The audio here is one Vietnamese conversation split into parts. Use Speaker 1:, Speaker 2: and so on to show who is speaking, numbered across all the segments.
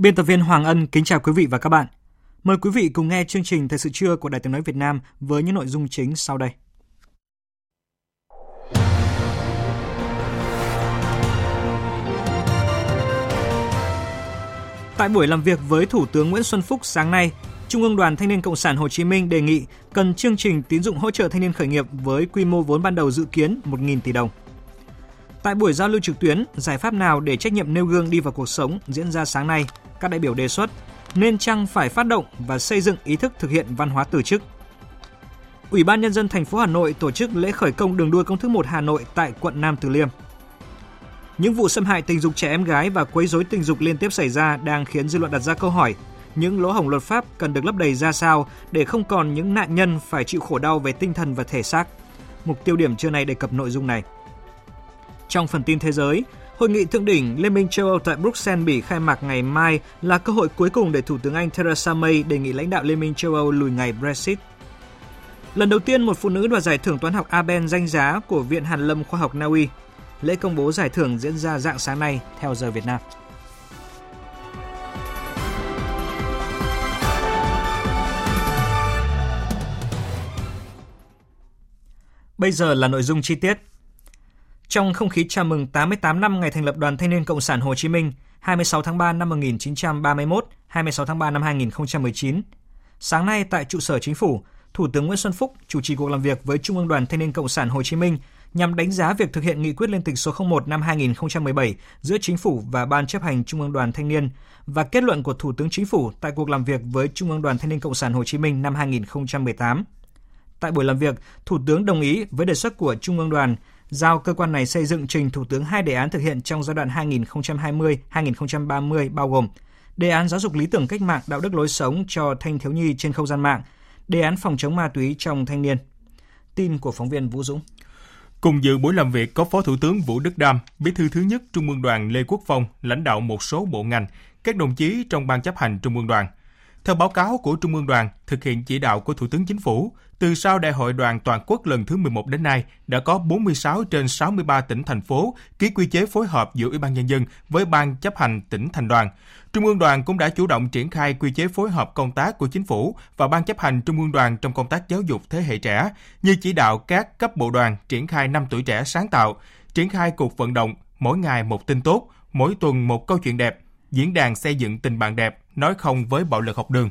Speaker 1: Biên tập viên Hoàng Ân kính chào quý vị và các bạn. Mời quý vị cùng nghe chương trình Thời sự trưa của Đài Tiếng Nói Việt Nam với những nội dung chính sau đây. Tại buổi làm việc với Thủ tướng Nguyễn Xuân Phúc sáng nay, Trung ương Đoàn Thanh niên Cộng sản Hồ Chí Minh đề nghị cần chương trình tín dụng hỗ trợ thanh niên khởi nghiệp với quy mô vốn ban đầu dự kiến 1.000 tỷ đồng. Tại buổi giao lưu trực tuyến, giải pháp nào để trách nhiệm nêu gương đi vào cuộc sống diễn ra sáng nay, các đại biểu đề xuất nên chăng phải phát động và xây dựng ý thức thực hiện văn hóa từ chức. Ủy ban nhân dân thành phố Hà Nội tổ chức lễ khởi công đường đua công thức 1 Hà Nội tại quận Nam Từ Liêm. Những vụ xâm hại tình dục trẻ em gái và quấy rối tình dục liên tiếp xảy ra đang khiến dư luận đặt ra câu hỏi những lỗ hổng luật pháp cần được lấp đầy ra sao để không còn những nạn nhân phải chịu khổ đau về tinh thần và thể xác. Mục tiêu điểm trưa nay đề cập nội dung này. Trong phần tin thế giới, Hội nghị thượng đỉnh Liên minh châu Âu tại Bruxelles Bỉ khai mạc ngày mai là cơ hội cuối cùng để Thủ tướng Anh Theresa May đề nghị lãnh đạo Liên minh châu Âu lùi ngày Brexit. Lần đầu tiên một phụ nữ đoạt giải thưởng toán học Abel danh giá của Viện Hàn lâm Khoa học Na Uy. Lễ công bố giải thưởng diễn ra dạng sáng nay theo giờ Việt Nam. Bây giờ là nội dung chi tiết. Trong không khí chào mừng 88 năm ngày thành lập Đoàn Thanh niên Cộng sản Hồ Chí Minh, 26 tháng 3 năm 1931, 26 tháng 3 năm 2019, sáng nay tại trụ sở chính phủ, Thủ tướng Nguyễn Xuân Phúc chủ trì cuộc làm việc với Trung ương Đoàn Thanh niên Cộng sản Hồ Chí Minh nhằm đánh giá việc thực hiện nghị quyết liên tịch số 01 năm 2017 giữa Chính phủ và Ban chấp hành Trung ương Đoàn Thanh niên và kết luận của Thủ tướng Chính phủ tại cuộc làm việc với Trung ương Đoàn Thanh niên Cộng sản Hồ Chí Minh năm 2018. Tại buổi làm việc, Thủ tướng đồng ý với đề xuất của Trung ương Đoàn giao cơ quan này xây dựng trình Thủ tướng hai đề án thực hiện trong giai đoạn 2020-2030 bao gồm đề án giáo dục lý tưởng cách mạng đạo đức lối sống cho thanh thiếu nhi trên không gian mạng, đề án phòng chống ma túy trong thanh niên. Tin của phóng viên Vũ Dũng.
Speaker 2: Cùng dự buổi làm việc có Phó Thủ tướng Vũ Đức Đam, Bí thư thứ nhất Trung ương Đoàn Lê Quốc Phong, lãnh đạo một số bộ ngành, các đồng chí trong ban chấp hành Trung ương Đoàn – theo báo cáo của Trung ương đoàn, thực hiện chỉ đạo của Thủ tướng Chính phủ, từ sau Đại hội đoàn toàn quốc lần thứ 11 đến nay, đã có 46 trên 63 tỉnh, thành phố ký quy chế phối hợp giữa Ủy ban Nhân dân với Ban chấp hành tỉnh, thành đoàn. Trung ương đoàn cũng đã chủ động triển khai quy chế phối hợp công tác của Chính phủ và Ban chấp hành Trung ương đoàn trong công tác giáo dục thế hệ trẻ, như chỉ đạo các cấp bộ đoàn triển khai năm tuổi trẻ sáng tạo, triển khai cuộc vận động mỗi ngày một tin tốt, mỗi tuần một câu chuyện đẹp, diễn đàn xây dựng tình bạn đẹp, nói không với bạo lực học đường.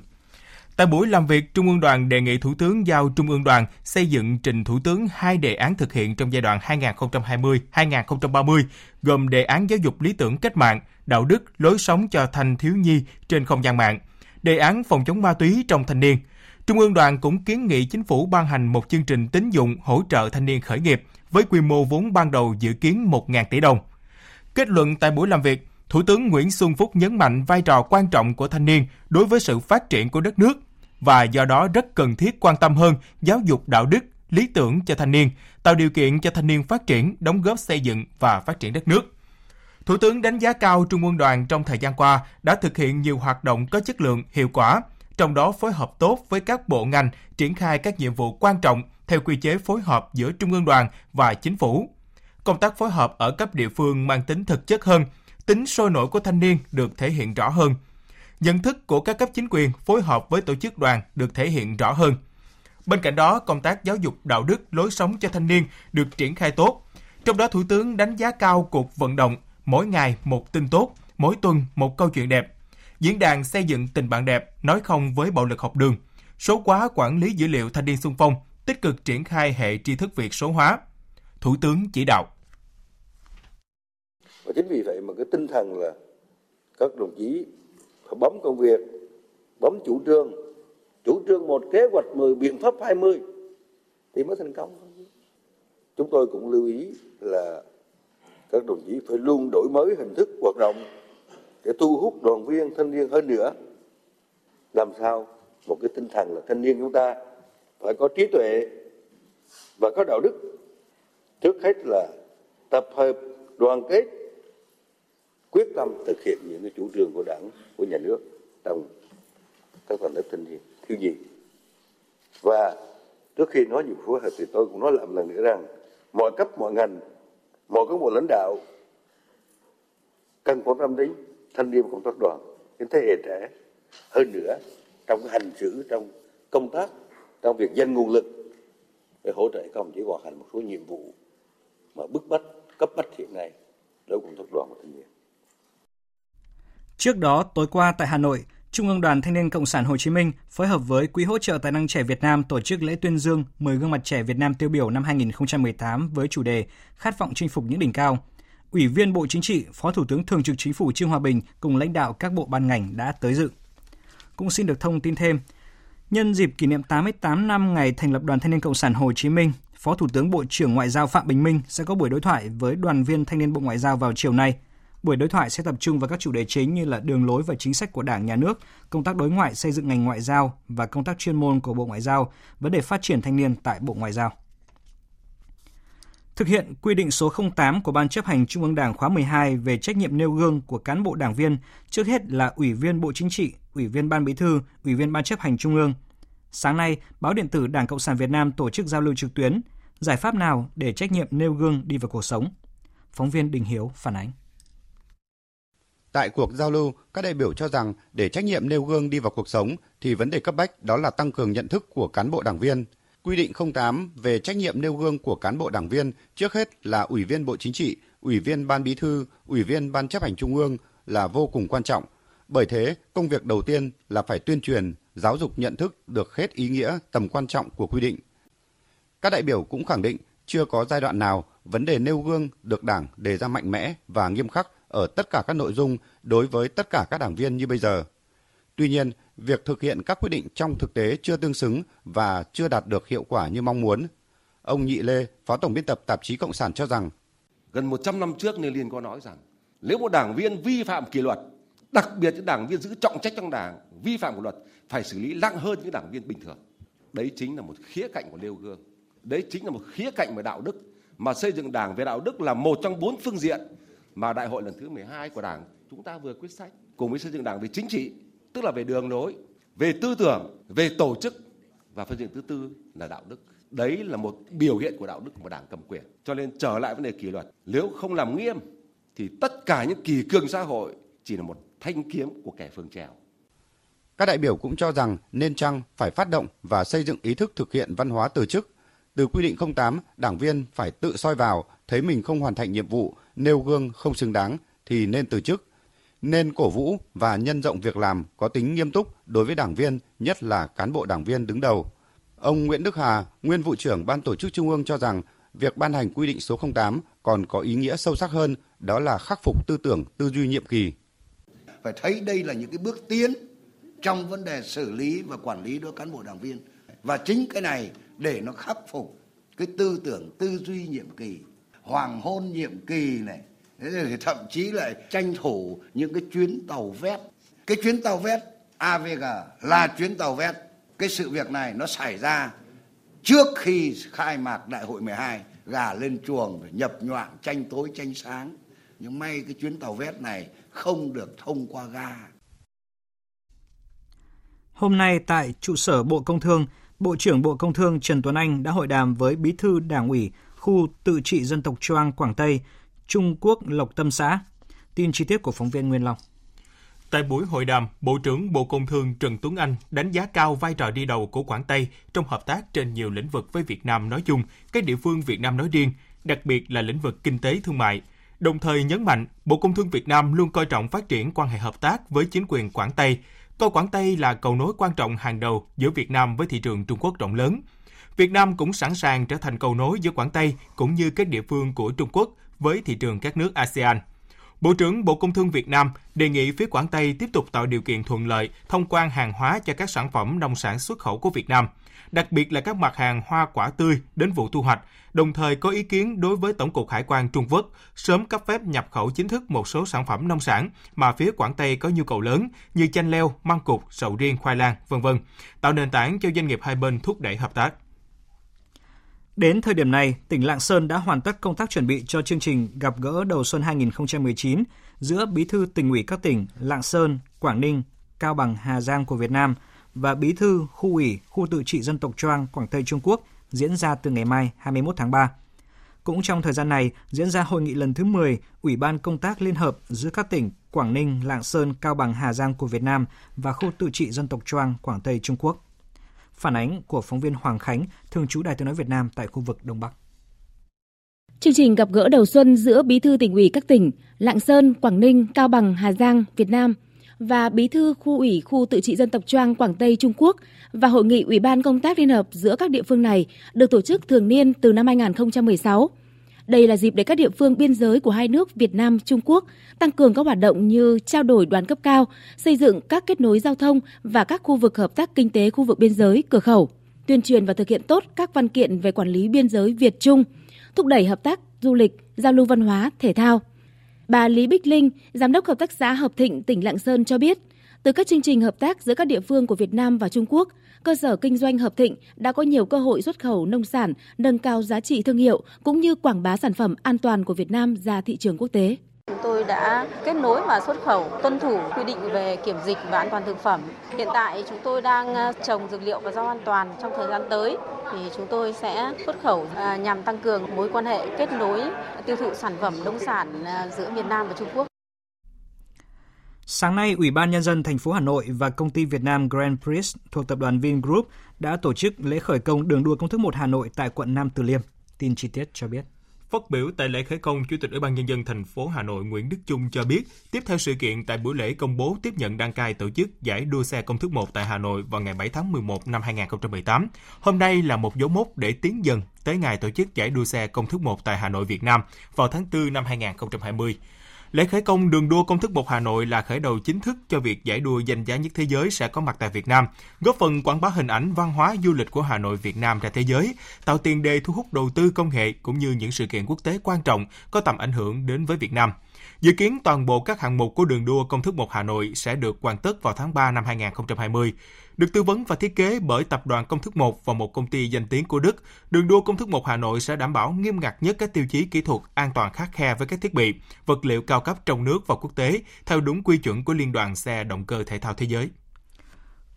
Speaker 2: Tại buổi làm việc, Trung ương đoàn đề nghị Thủ tướng giao Trung ương đoàn xây dựng trình Thủ tướng hai đề án thực hiện trong giai đoạn 2020-2030, gồm đề án giáo dục lý tưởng cách mạng, đạo đức, lối sống cho thanh thiếu nhi trên không gian mạng, đề án phòng chống ma túy trong thanh niên. Trung ương đoàn cũng kiến nghị chính phủ ban hành một chương trình tín dụng hỗ trợ thanh niên khởi nghiệp với quy mô vốn ban đầu dự kiến 1.000 tỷ đồng. Kết luận tại buổi làm việc, Thủ tướng Nguyễn Xuân Phúc nhấn mạnh vai trò quan trọng của thanh niên đối với sự phát triển của đất nước và do đó rất cần thiết quan tâm hơn giáo dục đạo đức, lý tưởng cho thanh niên, tạo điều kiện cho thanh niên phát triển, đóng góp xây dựng và phát triển đất nước. Thủ tướng đánh giá cao Trung ương đoàn trong thời gian qua đã thực hiện nhiều hoạt động có chất lượng, hiệu quả, trong đó phối hợp tốt với các bộ ngành triển khai các nhiệm vụ quan trọng theo quy chế phối hợp giữa Trung ương đoàn và chính phủ. Công tác phối hợp ở cấp địa phương mang tính thực chất hơn, tính sôi nổi của thanh niên được thể hiện rõ hơn. Nhận thức của các cấp chính quyền phối hợp với tổ chức đoàn được thể hiện rõ hơn. Bên cạnh đó, công tác giáo dục đạo đức, lối sống cho thanh niên được triển khai tốt. Trong đó, Thủ tướng đánh giá cao cuộc vận động mỗi ngày một tin tốt, mỗi tuần một câu chuyện đẹp. Diễn đàn xây dựng tình bạn đẹp, nói không với bạo lực học đường. Số hóa quản lý dữ liệu thanh niên xung phong, tích cực triển khai hệ tri thức Việt số hóa. Thủ tướng chỉ đạo
Speaker 3: và chính vì vậy mà cái tinh thần là các đồng chí phải bấm công việc, bấm chủ trương. Chủ trương một kế hoạch 10 biện pháp 20 thì mới thành công. Chúng tôi cũng lưu ý là các đồng chí phải luôn đổi mới hình thức hoạt động để thu hút đoàn viên thanh niên hơn nữa. Làm sao một cái tinh thần là thanh niên chúng ta phải có trí tuệ và có đạo đức. Trước hết là tập hợp đoàn kết quyết tâm thực hiện những cái chủ trương của đảng, của nhà nước trong các thành lớp thanh niên, thiếu nhi và trước khi nói nhiều phối hợp thì tôi cũng nói lại một lần nữa rằng mọi cấp, mọi ngành, mọi cán bộ lãnh đạo cần quan tâm đến thanh niên công tác đoàn, đến thế hệ trẻ hơn nữa, trong cái hành xử, trong công tác, trong việc dành nguồn lực để hỗ trợ các đồng chí hoàn thành một số nhiệm vụ mà bức bách, cấp bách hiện nay đối với công tác đoàn và thanh niên.
Speaker 1: Trước đó, tối qua tại Hà Nội, Trung ương Đoàn Thanh niên Cộng sản Hồ Chí Minh phối hợp với Quỹ hỗ trợ tài năng trẻ Việt Nam tổ chức lễ tuyên dương 10 gương mặt trẻ Việt Nam tiêu biểu năm 2018 với chủ đề Khát vọng chinh phục những đỉnh cao. Ủy viên Bộ Chính trị, Phó Thủ tướng Thường trực Chính phủ Trương Hòa Bình cùng lãnh đạo các bộ ban ngành đã tới dự. Cũng xin được thông tin thêm, nhân dịp kỷ niệm 88 năm ngày thành lập Đoàn Thanh niên Cộng sản Hồ Chí Minh, Phó Thủ tướng Bộ trưởng Ngoại giao Phạm Bình Minh sẽ có buổi đối thoại với đoàn viên thanh niên Bộ Ngoại giao vào chiều nay – Buổi đối thoại sẽ tập trung vào các chủ đề chính như là đường lối và chính sách của Đảng, Nhà nước, công tác đối ngoại xây dựng ngành ngoại giao và công tác chuyên môn của Bộ Ngoại giao, vấn đề phát triển thanh niên tại Bộ Ngoại giao. Thực hiện quy định số 08 của Ban chấp hành Trung ương Đảng khóa 12 về trách nhiệm nêu gương của cán bộ đảng viên, trước hết là Ủy viên Bộ Chính trị, Ủy viên Ban Bí thư, Ủy viên Ban chấp hành Trung ương. Sáng nay, báo điện tử Đảng Cộng sản Việt Nam tổ chức giao lưu trực tuyến. Giải pháp nào để trách nhiệm nêu gương đi vào cuộc sống? Phóng viên Đình Hiếu phản ánh.
Speaker 4: Tại cuộc giao lưu, các đại biểu cho rằng để trách nhiệm nêu gương đi vào cuộc sống thì vấn đề cấp bách đó là tăng cường nhận thức của cán bộ đảng viên. Quy định 08 về trách nhiệm nêu gương của cán bộ đảng viên trước hết là Ủy viên Bộ Chính trị, Ủy viên Ban Bí thư, Ủy viên Ban chấp hành Trung ương là vô cùng quan trọng. Bởi thế, công việc đầu tiên là phải tuyên truyền, giáo dục nhận thức được hết ý nghĩa tầm quan trọng của quy định. Các đại biểu cũng khẳng định chưa có giai đoạn nào vấn đề nêu gương được Đảng đề ra mạnh mẽ và nghiêm khắc ở tất cả các nội dung đối với tất cả các đảng viên như bây giờ. Tuy nhiên, việc thực hiện các quyết định trong thực tế chưa tương xứng và chưa đạt được hiệu quả như mong muốn. Ông Nhị Lê, Phó Tổng biên tập tạp chí Cộng sản cho rằng
Speaker 5: Gần 100 năm trước Lê Liên có nói rằng nếu một đảng viên vi phạm kỷ luật, đặc biệt những đảng viên giữ trọng trách trong đảng, vi phạm kỷ luật phải xử lý nặng hơn những đảng viên bình thường. Đấy chính là một khía cạnh của nêu gương. Đấy chính là một khía cạnh về đạo đức mà xây dựng đảng về đạo đức là một trong bốn phương diện mà đại hội lần thứ 12 của Đảng chúng ta vừa quyết sách cùng với xây dựng Đảng về chính trị, tức là về đường lối, về tư tưởng, về tổ chức và phương diện thứ tư là đạo đức. Đấy là một biểu hiện của đạo đức của một đảng cầm quyền. Cho nên trở lại vấn đề kỷ luật, nếu không làm nghiêm thì tất cả những kỳ cương xã hội chỉ là một thanh kiếm của kẻ phương trèo.
Speaker 4: Các đại biểu cũng cho rằng nên chăng phải phát động và xây dựng ý thức thực hiện văn hóa từ chức. Từ quy định 08, đảng viên phải tự soi vào, thấy mình không hoàn thành nhiệm vụ nêu gương không xứng đáng thì nên từ chức, nên cổ vũ và nhân rộng việc làm có tính nghiêm túc đối với đảng viên, nhất là cán bộ đảng viên đứng đầu. Ông Nguyễn Đức Hà, nguyên vụ trưởng Ban tổ chức Trung ương cho rằng việc ban hành quy định số 08 còn có ý nghĩa sâu sắc hơn, đó là khắc phục tư tưởng, tư duy nhiệm kỳ.
Speaker 6: Phải thấy đây là những cái bước tiến trong vấn đề xử lý và quản lý đối cán bộ đảng viên. Và chính cái này để nó khắc phục cái tư tưởng, tư duy nhiệm kỳ hoàng hôn nhiệm kỳ này. Thế thì thậm chí lại tranh thủ những cái chuyến tàu vét. Cái chuyến tàu vét AVG là chuyến tàu vét. Cái sự việc này nó xảy ra trước khi khai mạc đại hội 12 gà lên chuồng nhập nhoạng tranh tối tranh sáng. Nhưng may cái chuyến tàu vét này không được thông qua ga.
Speaker 1: Hôm nay tại trụ sở Bộ Công Thương, Bộ trưởng Bộ Công Thương Trần Tuấn Anh đã hội đàm với Bí thư Đảng ủy khu tự trị dân tộc Choang Quảng Tây, Trung Quốc Lộc Tâm xã. Tin chi tiết của phóng viên Nguyên Long.
Speaker 2: Tại buổi hội đàm, Bộ trưởng Bộ Công Thương Trần Tuấn Anh đánh giá cao vai trò đi đầu của Quảng Tây trong hợp tác trên nhiều lĩnh vực với Việt Nam nói chung, các địa phương Việt Nam nói riêng, đặc biệt là lĩnh vực kinh tế thương mại. Đồng thời nhấn mạnh, Bộ Công Thương Việt Nam luôn coi trọng phát triển quan hệ hợp tác với chính quyền Quảng Tây, Cầu Quảng Tây là cầu nối quan trọng hàng đầu giữa Việt Nam với thị trường Trung Quốc rộng lớn – Việt Nam cũng sẵn sàng trở thành cầu nối giữa Quảng Tây cũng như các địa phương của Trung Quốc với thị trường các nước ASEAN. Bộ trưởng Bộ Công Thương Việt Nam đề nghị phía Quảng Tây tiếp tục tạo điều kiện thuận lợi thông quan hàng hóa cho các sản phẩm nông sản xuất khẩu của Việt Nam, đặc biệt là các mặt hàng hoa quả tươi đến vụ thu hoạch, đồng thời có ý kiến đối với Tổng cục Hải quan Trung Quốc sớm cấp phép nhập khẩu chính thức một số sản phẩm nông sản mà phía Quảng Tây có nhu cầu lớn như chanh leo, măng cụt, sầu riêng, khoai lang, vân vân, tạo nền tảng cho doanh nghiệp hai bên thúc đẩy hợp tác.
Speaker 1: Đến thời điểm này, tỉnh Lạng Sơn đã hoàn tất công tác chuẩn bị cho chương trình gặp gỡ đầu xuân 2019 giữa Bí thư tỉnh ủy các tỉnh Lạng Sơn, Quảng Ninh, Cao Bằng, Hà Giang của Việt Nam và Bí thư khu ủy khu tự trị dân tộc Choang Quảng Tây Trung Quốc diễn ra từ ngày mai 21 tháng 3. Cũng trong thời gian này, diễn ra hội nghị lần thứ 10 Ủy ban Công tác Liên hợp giữa các tỉnh Quảng Ninh, Lạng Sơn, Cao Bằng, Hà Giang của Việt Nam và khu tự trị dân tộc Choang Quảng Tây Trung Quốc. Phản ánh của phóng viên Hoàng Khánh, thường trú Đài Tiếng nói Việt Nam tại khu vực Đông Bắc.
Speaker 7: Chương trình gặp gỡ đầu xuân giữa Bí thư tỉnh ủy các tỉnh Lạng Sơn, Quảng Ninh, Cao Bằng, Hà Giang, Việt Nam và Bí thư khu ủy khu tự trị dân tộc Choang Quảng Tây Trung Quốc và hội nghị Ủy ban công tác liên hợp giữa các địa phương này được tổ chức thường niên từ năm 2016. Đây là dịp để các địa phương biên giới của hai nước Việt Nam Trung Quốc tăng cường các hoạt động như trao đổi đoàn cấp cao, xây dựng các kết nối giao thông và các khu vực hợp tác kinh tế khu vực biên giới cửa khẩu, tuyên truyền và thực hiện tốt các văn kiện về quản lý biên giới Việt Trung, thúc đẩy hợp tác du lịch, giao lưu văn hóa, thể thao. Bà Lý Bích Linh, giám đốc hợp tác xã Hợp Thịnh tỉnh Lạng Sơn cho biết, từ các chương trình hợp tác giữa các địa phương của Việt Nam và Trung Quốc, cơ sở kinh doanh Hợp Thịnh đã có nhiều cơ hội xuất khẩu nông sản, nâng cao giá trị thương hiệu cũng như quảng bá sản phẩm an toàn của Việt Nam ra thị trường quốc tế.
Speaker 8: Đã kết nối và xuất khẩu tuân thủ quy định về kiểm dịch và an toàn thực phẩm. Hiện tại chúng tôi đang à, trồng dược liệu và rau an toàn trong thời gian tới thì chúng tôi sẽ xuất khẩu à, nhằm tăng cường mối quan hệ kết nối tiêu thụ sản phẩm nông sản à, giữa Việt Nam và Trung Quốc.
Speaker 1: Sáng nay, Ủy ban Nhân dân thành phố Hà Nội và công ty Việt Nam Grand Prix thuộc tập đoàn Vingroup đã tổ chức lễ khởi công đường đua công thức 1 Hà Nội tại quận Nam Từ Liêm. Tin chi tiết cho biết.
Speaker 2: Phát biểu tại lễ khởi công, Chủ tịch Ủy ban nhân dân thành phố Hà Nội Nguyễn Đức Chung cho biết, tiếp theo sự kiện tại buổi lễ công bố tiếp nhận đăng cai tổ chức giải đua xe công thức 1 tại Hà Nội vào ngày 7 tháng 11 năm 2018. Hôm nay là một dấu mốc để tiến dần tới ngày tổ chức giải đua xe công thức 1 tại Hà Nội Việt Nam vào tháng 4 năm 2020. Lễ khởi công đường đua công thức 1 Hà Nội là khởi đầu chính thức cho việc giải đua danh giá nhất thế giới sẽ có mặt tại Việt Nam, góp phần quảng bá hình ảnh văn hóa du lịch của Hà Nội Việt Nam ra thế giới, tạo tiền đề thu hút đầu tư công nghệ cũng như những sự kiện quốc tế quan trọng có tầm ảnh hưởng đến với Việt Nam. Dự kiến toàn bộ các hạng mục của đường đua công thức 1 Hà Nội sẽ được hoàn tất vào tháng 3 năm 2020. Được tư vấn và thiết kế bởi Tập đoàn Công thức 1 và một công ty danh tiếng của Đức, đường đua Công thức 1 Hà Nội sẽ đảm bảo nghiêm ngặt nhất các tiêu chí kỹ thuật an toàn khắc khe với các thiết bị, vật liệu cao cấp trong nước và quốc tế, theo đúng quy chuẩn của Liên đoàn xe động cơ thể thao thế giới.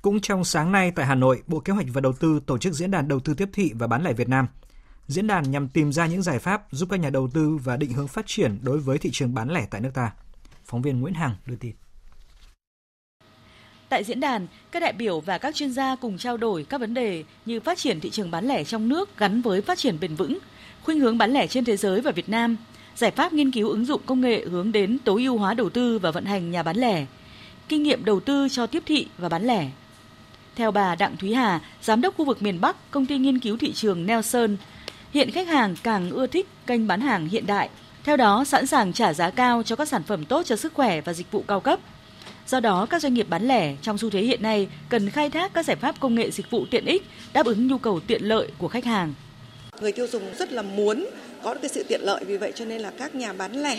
Speaker 1: Cũng trong sáng nay tại Hà Nội, Bộ Kế hoạch và Đầu tư tổ chức diễn đàn đầu tư tiếp thị và bán lẻ Việt Nam. Diễn đàn nhằm tìm ra những giải pháp giúp các nhà đầu tư và định hướng phát triển đối với thị trường bán lẻ tại nước ta. Phóng viên Nguyễn Hằng đưa tin.
Speaker 9: Tại diễn đàn, các đại biểu và các chuyên gia cùng trao đổi các vấn đề như phát triển thị trường bán lẻ trong nước gắn với phát triển bền vững, khuynh hướng bán lẻ trên thế giới và Việt Nam, giải pháp nghiên cứu ứng dụng công nghệ hướng đến tối ưu hóa đầu tư và vận hành nhà bán lẻ, kinh nghiệm đầu tư cho tiếp thị và bán lẻ. Theo bà Đặng Thúy Hà, giám đốc khu vực miền Bắc, công ty nghiên cứu thị trường Nelson, hiện khách hàng càng ưa thích kênh bán hàng hiện đại, theo đó sẵn sàng trả giá cao cho các sản phẩm tốt cho sức khỏe và dịch vụ cao cấp. Do đó, các doanh nghiệp bán lẻ trong xu thế hiện nay cần khai thác các giải pháp công nghệ dịch vụ tiện ích đáp ứng nhu cầu tiện lợi của khách hàng.
Speaker 10: Người tiêu dùng rất là muốn có cái sự tiện lợi vì vậy cho nên là các nhà bán lẻ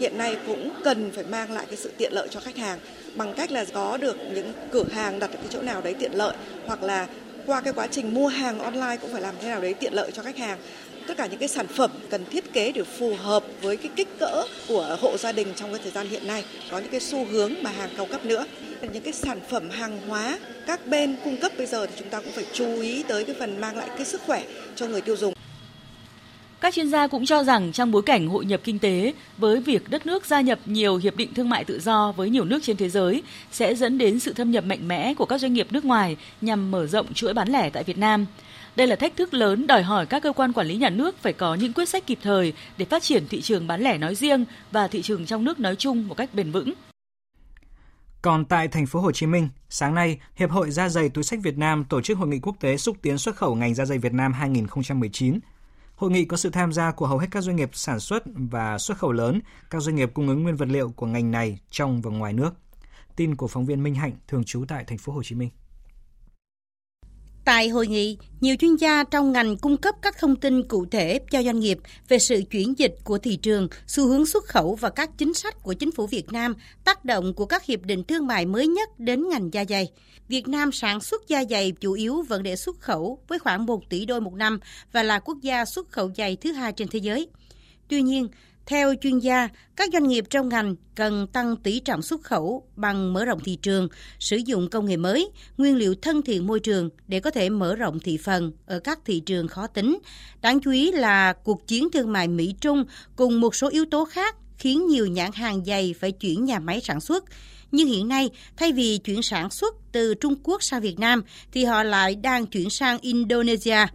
Speaker 10: hiện nay cũng cần phải mang lại cái sự tiện lợi cho khách hàng bằng cách là có được những cửa hàng đặt ở cái chỗ nào đấy tiện lợi hoặc là qua cái quá trình mua hàng online cũng phải làm thế nào đấy tiện lợi cho khách hàng tất cả những cái sản phẩm cần thiết kế để phù hợp với cái kích cỡ của hộ gia đình trong cái thời gian hiện nay. Có những cái xu hướng mà hàng cao cấp nữa. Những cái sản phẩm hàng hóa các bên cung cấp bây giờ thì chúng ta cũng phải chú ý tới cái phần mang lại cái sức khỏe cho người tiêu dùng.
Speaker 9: Các chuyên gia cũng cho rằng trong bối cảnh hội nhập kinh tế, với việc đất nước gia nhập nhiều hiệp định thương mại tự do với nhiều nước trên thế giới sẽ dẫn đến sự thâm nhập mạnh mẽ của các doanh nghiệp nước ngoài nhằm mở rộng chuỗi bán lẻ tại Việt Nam. Đây là thách thức lớn đòi hỏi các cơ quan quản lý nhà nước phải có những quyết sách kịp thời để phát triển thị trường bán lẻ nói riêng và thị trường trong nước nói chung một cách bền vững.
Speaker 1: Còn tại thành phố Hồ Chí Minh, sáng nay, Hiệp hội Da giày túi sách Việt Nam tổ chức hội nghị quốc tế xúc tiến xuất khẩu ngành da giày Việt Nam 2019 Hội nghị có sự tham gia của hầu hết các doanh nghiệp sản xuất và xuất khẩu lớn, các doanh nghiệp cung ứng nguyên vật liệu của ngành này trong và ngoài nước. Tin của phóng viên Minh Hạnh thường trú tại thành phố Hồ Chí Minh.
Speaker 11: Tại hội nghị, nhiều chuyên gia trong ngành cung cấp các thông tin cụ thể cho doanh nghiệp về sự chuyển dịch của thị trường, xu hướng xuất khẩu và các chính sách của chính phủ Việt Nam, tác động của các hiệp định thương mại mới nhất đến ngành da dày. Việt Nam sản xuất da dày chủ yếu vẫn để xuất khẩu với khoảng 1 tỷ đôi một năm và là quốc gia xuất khẩu dày thứ hai trên thế giới. Tuy nhiên, theo chuyên gia, các doanh nghiệp trong ngành cần tăng tỷ trọng xuất khẩu bằng mở rộng thị trường, sử dụng công nghệ mới, nguyên liệu thân thiện môi trường để có thể mở rộng thị phần ở các thị trường khó tính. Đáng chú ý là cuộc chiến thương mại Mỹ-Trung cùng một số yếu tố khác khiến nhiều nhãn hàng dày phải chuyển nhà máy sản xuất. Nhưng hiện nay, thay vì chuyển sản xuất từ Trung Quốc sang Việt Nam, thì họ lại đang chuyển sang Indonesia.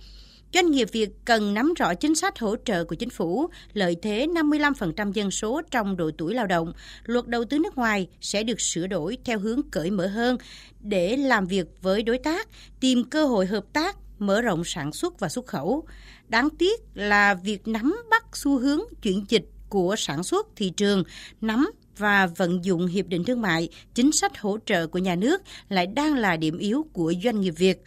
Speaker 11: Doanh nghiệp Việt cần nắm rõ chính sách hỗ trợ của chính phủ, lợi thế 55% dân số trong độ tuổi lao động. Luật đầu tư nước ngoài sẽ được sửa đổi theo hướng cởi mở hơn để làm việc với đối tác, tìm cơ hội hợp tác, mở rộng sản xuất và xuất khẩu. Đáng tiếc là việc nắm bắt xu hướng chuyển dịch của sản xuất thị trường, nắm và vận dụng hiệp định thương mại, chính sách hỗ trợ của nhà nước lại đang là điểm yếu của doanh nghiệp Việt.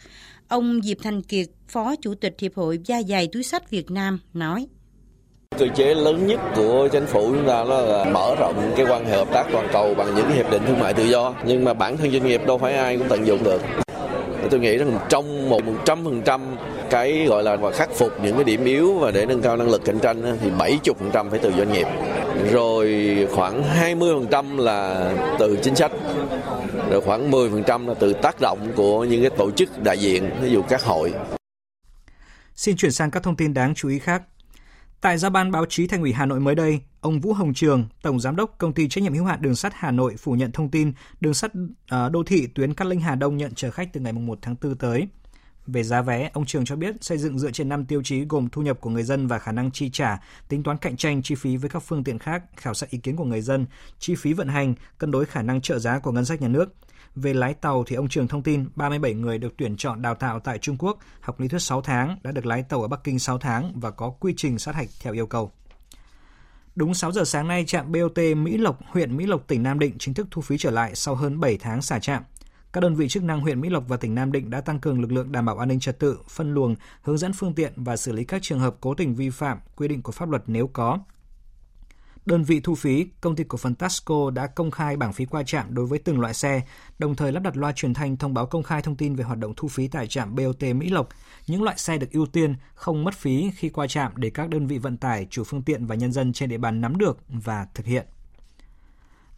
Speaker 11: Ông Diệp Thành Kiệt, Phó Chủ tịch Hiệp hội gia dày túi sách Việt Nam nói.
Speaker 12: Cơ chế lớn nhất của chính phủ chúng ta là mở rộng cái quan hệ hợp tác toàn cầu bằng những hiệp định thương mại tự do. Nhưng mà bản thân doanh nghiệp đâu phải ai cũng tận dụng được. Tôi nghĩ rằng trong một trăm phần trăm cái gọi là và khắc phục những cái điểm yếu và để nâng cao năng lực cạnh tranh thì 70% phải từ doanh nghiệp. Rồi khoảng 20% là từ chính sách rồi khoảng 10% là từ tác động của những cái tổ chức đại diện, ví dụ các hội.
Speaker 1: Xin chuyển sang các thông tin đáng chú ý khác. Tại giao ban báo chí Thành ủy Hà Nội mới đây, ông Vũ Hồng Trường, Tổng Giám đốc Công ty trách nhiệm hữu hạn Đường sắt Hà Nội phủ nhận thông tin đường sắt à, đô thị tuyến Cát Linh Hà Đông nhận chở khách từ ngày 1 tháng 4 tới. Về giá vé, ông Trường cho biết xây dựng dựa trên 5 tiêu chí gồm thu nhập của người dân và khả năng chi trả, tính toán cạnh tranh chi phí với các phương tiện khác, khảo sát ý kiến của người dân, chi phí vận hành, cân đối khả năng trợ giá của ngân sách nhà nước. Về lái tàu thì ông Trường thông tin 37 người được tuyển chọn đào tạo tại Trung Quốc, học lý thuyết 6 tháng, đã được lái tàu ở Bắc Kinh 6 tháng và có quy trình sát hạch theo yêu cầu. Đúng 6 giờ sáng nay, trạm BOT Mỹ Lộc, huyện Mỹ Lộc, tỉnh Nam Định chính thức thu phí trở lại sau hơn 7 tháng xả trạm. Các đơn vị chức năng huyện Mỹ Lộc và tỉnh Nam Định đã tăng cường lực lượng đảm bảo an ninh trật tự, phân luồng, hướng dẫn phương tiện và xử lý các trường hợp cố tình vi phạm quy định của pháp luật nếu có. Đơn vị thu phí, công ty cổ phần Tasco đã công khai bảng phí qua trạm đối với từng loại xe, đồng thời lắp đặt loa truyền thanh thông báo công khai thông tin về hoạt động thu phí tại trạm BOT Mỹ Lộc. Những loại xe được ưu tiên không mất phí khi qua trạm để các đơn vị vận tải, chủ phương tiện và nhân dân trên địa bàn nắm được và thực hiện.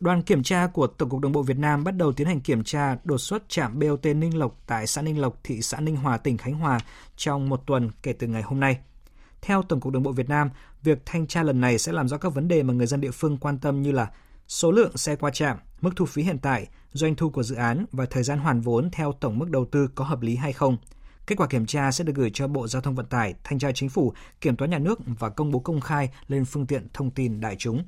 Speaker 1: Đoàn kiểm tra của Tổng cục Đường bộ Việt Nam bắt đầu tiến hành kiểm tra đột xuất trạm BOT Ninh Lộc tại xã Ninh Lộc, thị xã Ninh Hòa, tỉnh Khánh Hòa trong một tuần kể từ ngày hôm nay. Theo Tổng cục Đường bộ Việt Nam, việc thanh tra lần này sẽ làm rõ các vấn đề mà người dân địa phương quan tâm như là số lượng xe qua trạm, mức thu phí hiện tại, doanh thu của dự án và thời gian hoàn vốn theo tổng mức đầu tư có hợp lý hay không. Kết quả kiểm tra sẽ được gửi cho Bộ Giao thông Vận tải, Thanh tra Chính phủ, Kiểm toán Nhà nước và công bố công khai lên phương tiện thông tin đại chúng.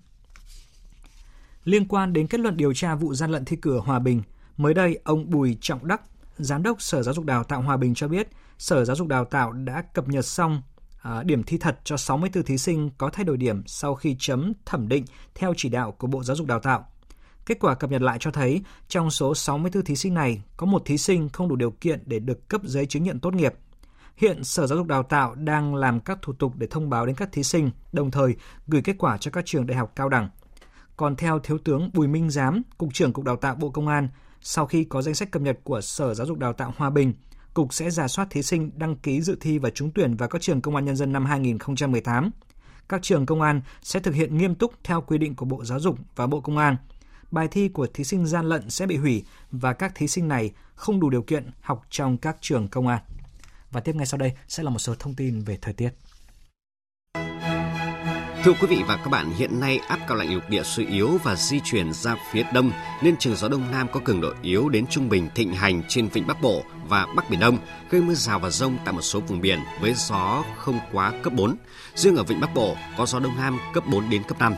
Speaker 1: Liên quan đến kết luận điều tra vụ gian lận thi cử Hòa Bình, mới đây ông Bùi Trọng Đắc, Giám đốc Sở Giáo dục Đào tạo Hòa Bình cho biết, Sở Giáo dục Đào tạo đã cập nhật xong à, điểm thi thật cho 64 thí sinh có thay đổi điểm sau khi chấm thẩm định theo chỉ đạo của Bộ Giáo dục Đào tạo. Kết quả cập nhật lại cho thấy trong số 64 thí sinh này có một thí sinh không đủ điều kiện để được cấp giấy chứng nhận tốt nghiệp. Hiện Sở Giáo dục Đào tạo đang làm các thủ tục để thông báo đến các thí sinh, đồng thời gửi kết quả cho các trường đại học cao đẳng. Còn theo Thiếu tướng Bùi Minh Giám, Cục trưởng Cục Đào tạo Bộ Công an, sau khi có danh sách cập nhật của Sở Giáo dục Đào tạo Hòa Bình, Cục sẽ giả soát thí sinh đăng ký dự thi và trúng tuyển vào các trường công an nhân dân năm 2018. Các trường công an sẽ thực hiện nghiêm túc theo quy định của Bộ Giáo dục và Bộ Công an. Bài thi của thí sinh gian lận sẽ bị hủy và các thí sinh này không đủ điều kiện học trong các trường công an. Và tiếp ngay sau đây sẽ là một số thông tin về thời tiết.
Speaker 13: Thưa quý vị và các bạn, hiện nay áp cao lạnh lục địa suy yếu và di chuyển ra phía đông nên trường gió đông nam có cường độ yếu đến trung bình thịnh hành trên vịnh Bắc Bộ và Bắc Biển Đông, gây mưa rào và rông tại một số vùng biển với gió không quá cấp 4. Riêng ở vịnh Bắc Bộ có gió đông nam cấp 4 đến cấp 5.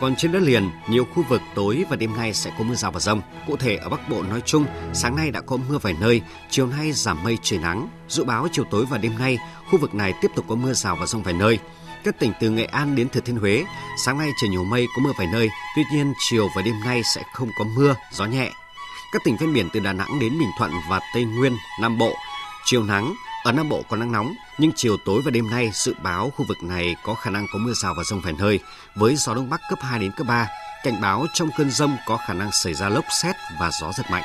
Speaker 13: Còn trên đất liền, nhiều khu vực tối và đêm nay sẽ có mưa rào và rông. Cụ thể ở Bắc Bộ nói chung, sáng nay đã có mưa vài nơi, chiều nay giảm mây trời nắng. Dự báo chiều tối và đêm nay, khu vực này tiếp tục có mưa rào và rông vài nơi. Các tỉnh từ Nghệ An đến Thừa Thiên Huế, sáng nay trời nhiều mây có mưa vài nơi, tuy nhiên chiều và đêm nay sẽ không có mưa, gió nhẹ. Các tỉnh ven biển từ Đà Nẵng đến Bình Thuận và Tây Nguyên, Nam Bộ, chiều nắng, ở Nam Bộ có nắng nóng, nhưng chiều tối và đêm nay dự báo khu vực này có khả năng có mưa rào và rông vài nơi, với gió đông bắc cấp 2 đến cấp 3. Cảnh báo trong cơn rông có khả năng xảy ra lốc xét và gió giật mạnh.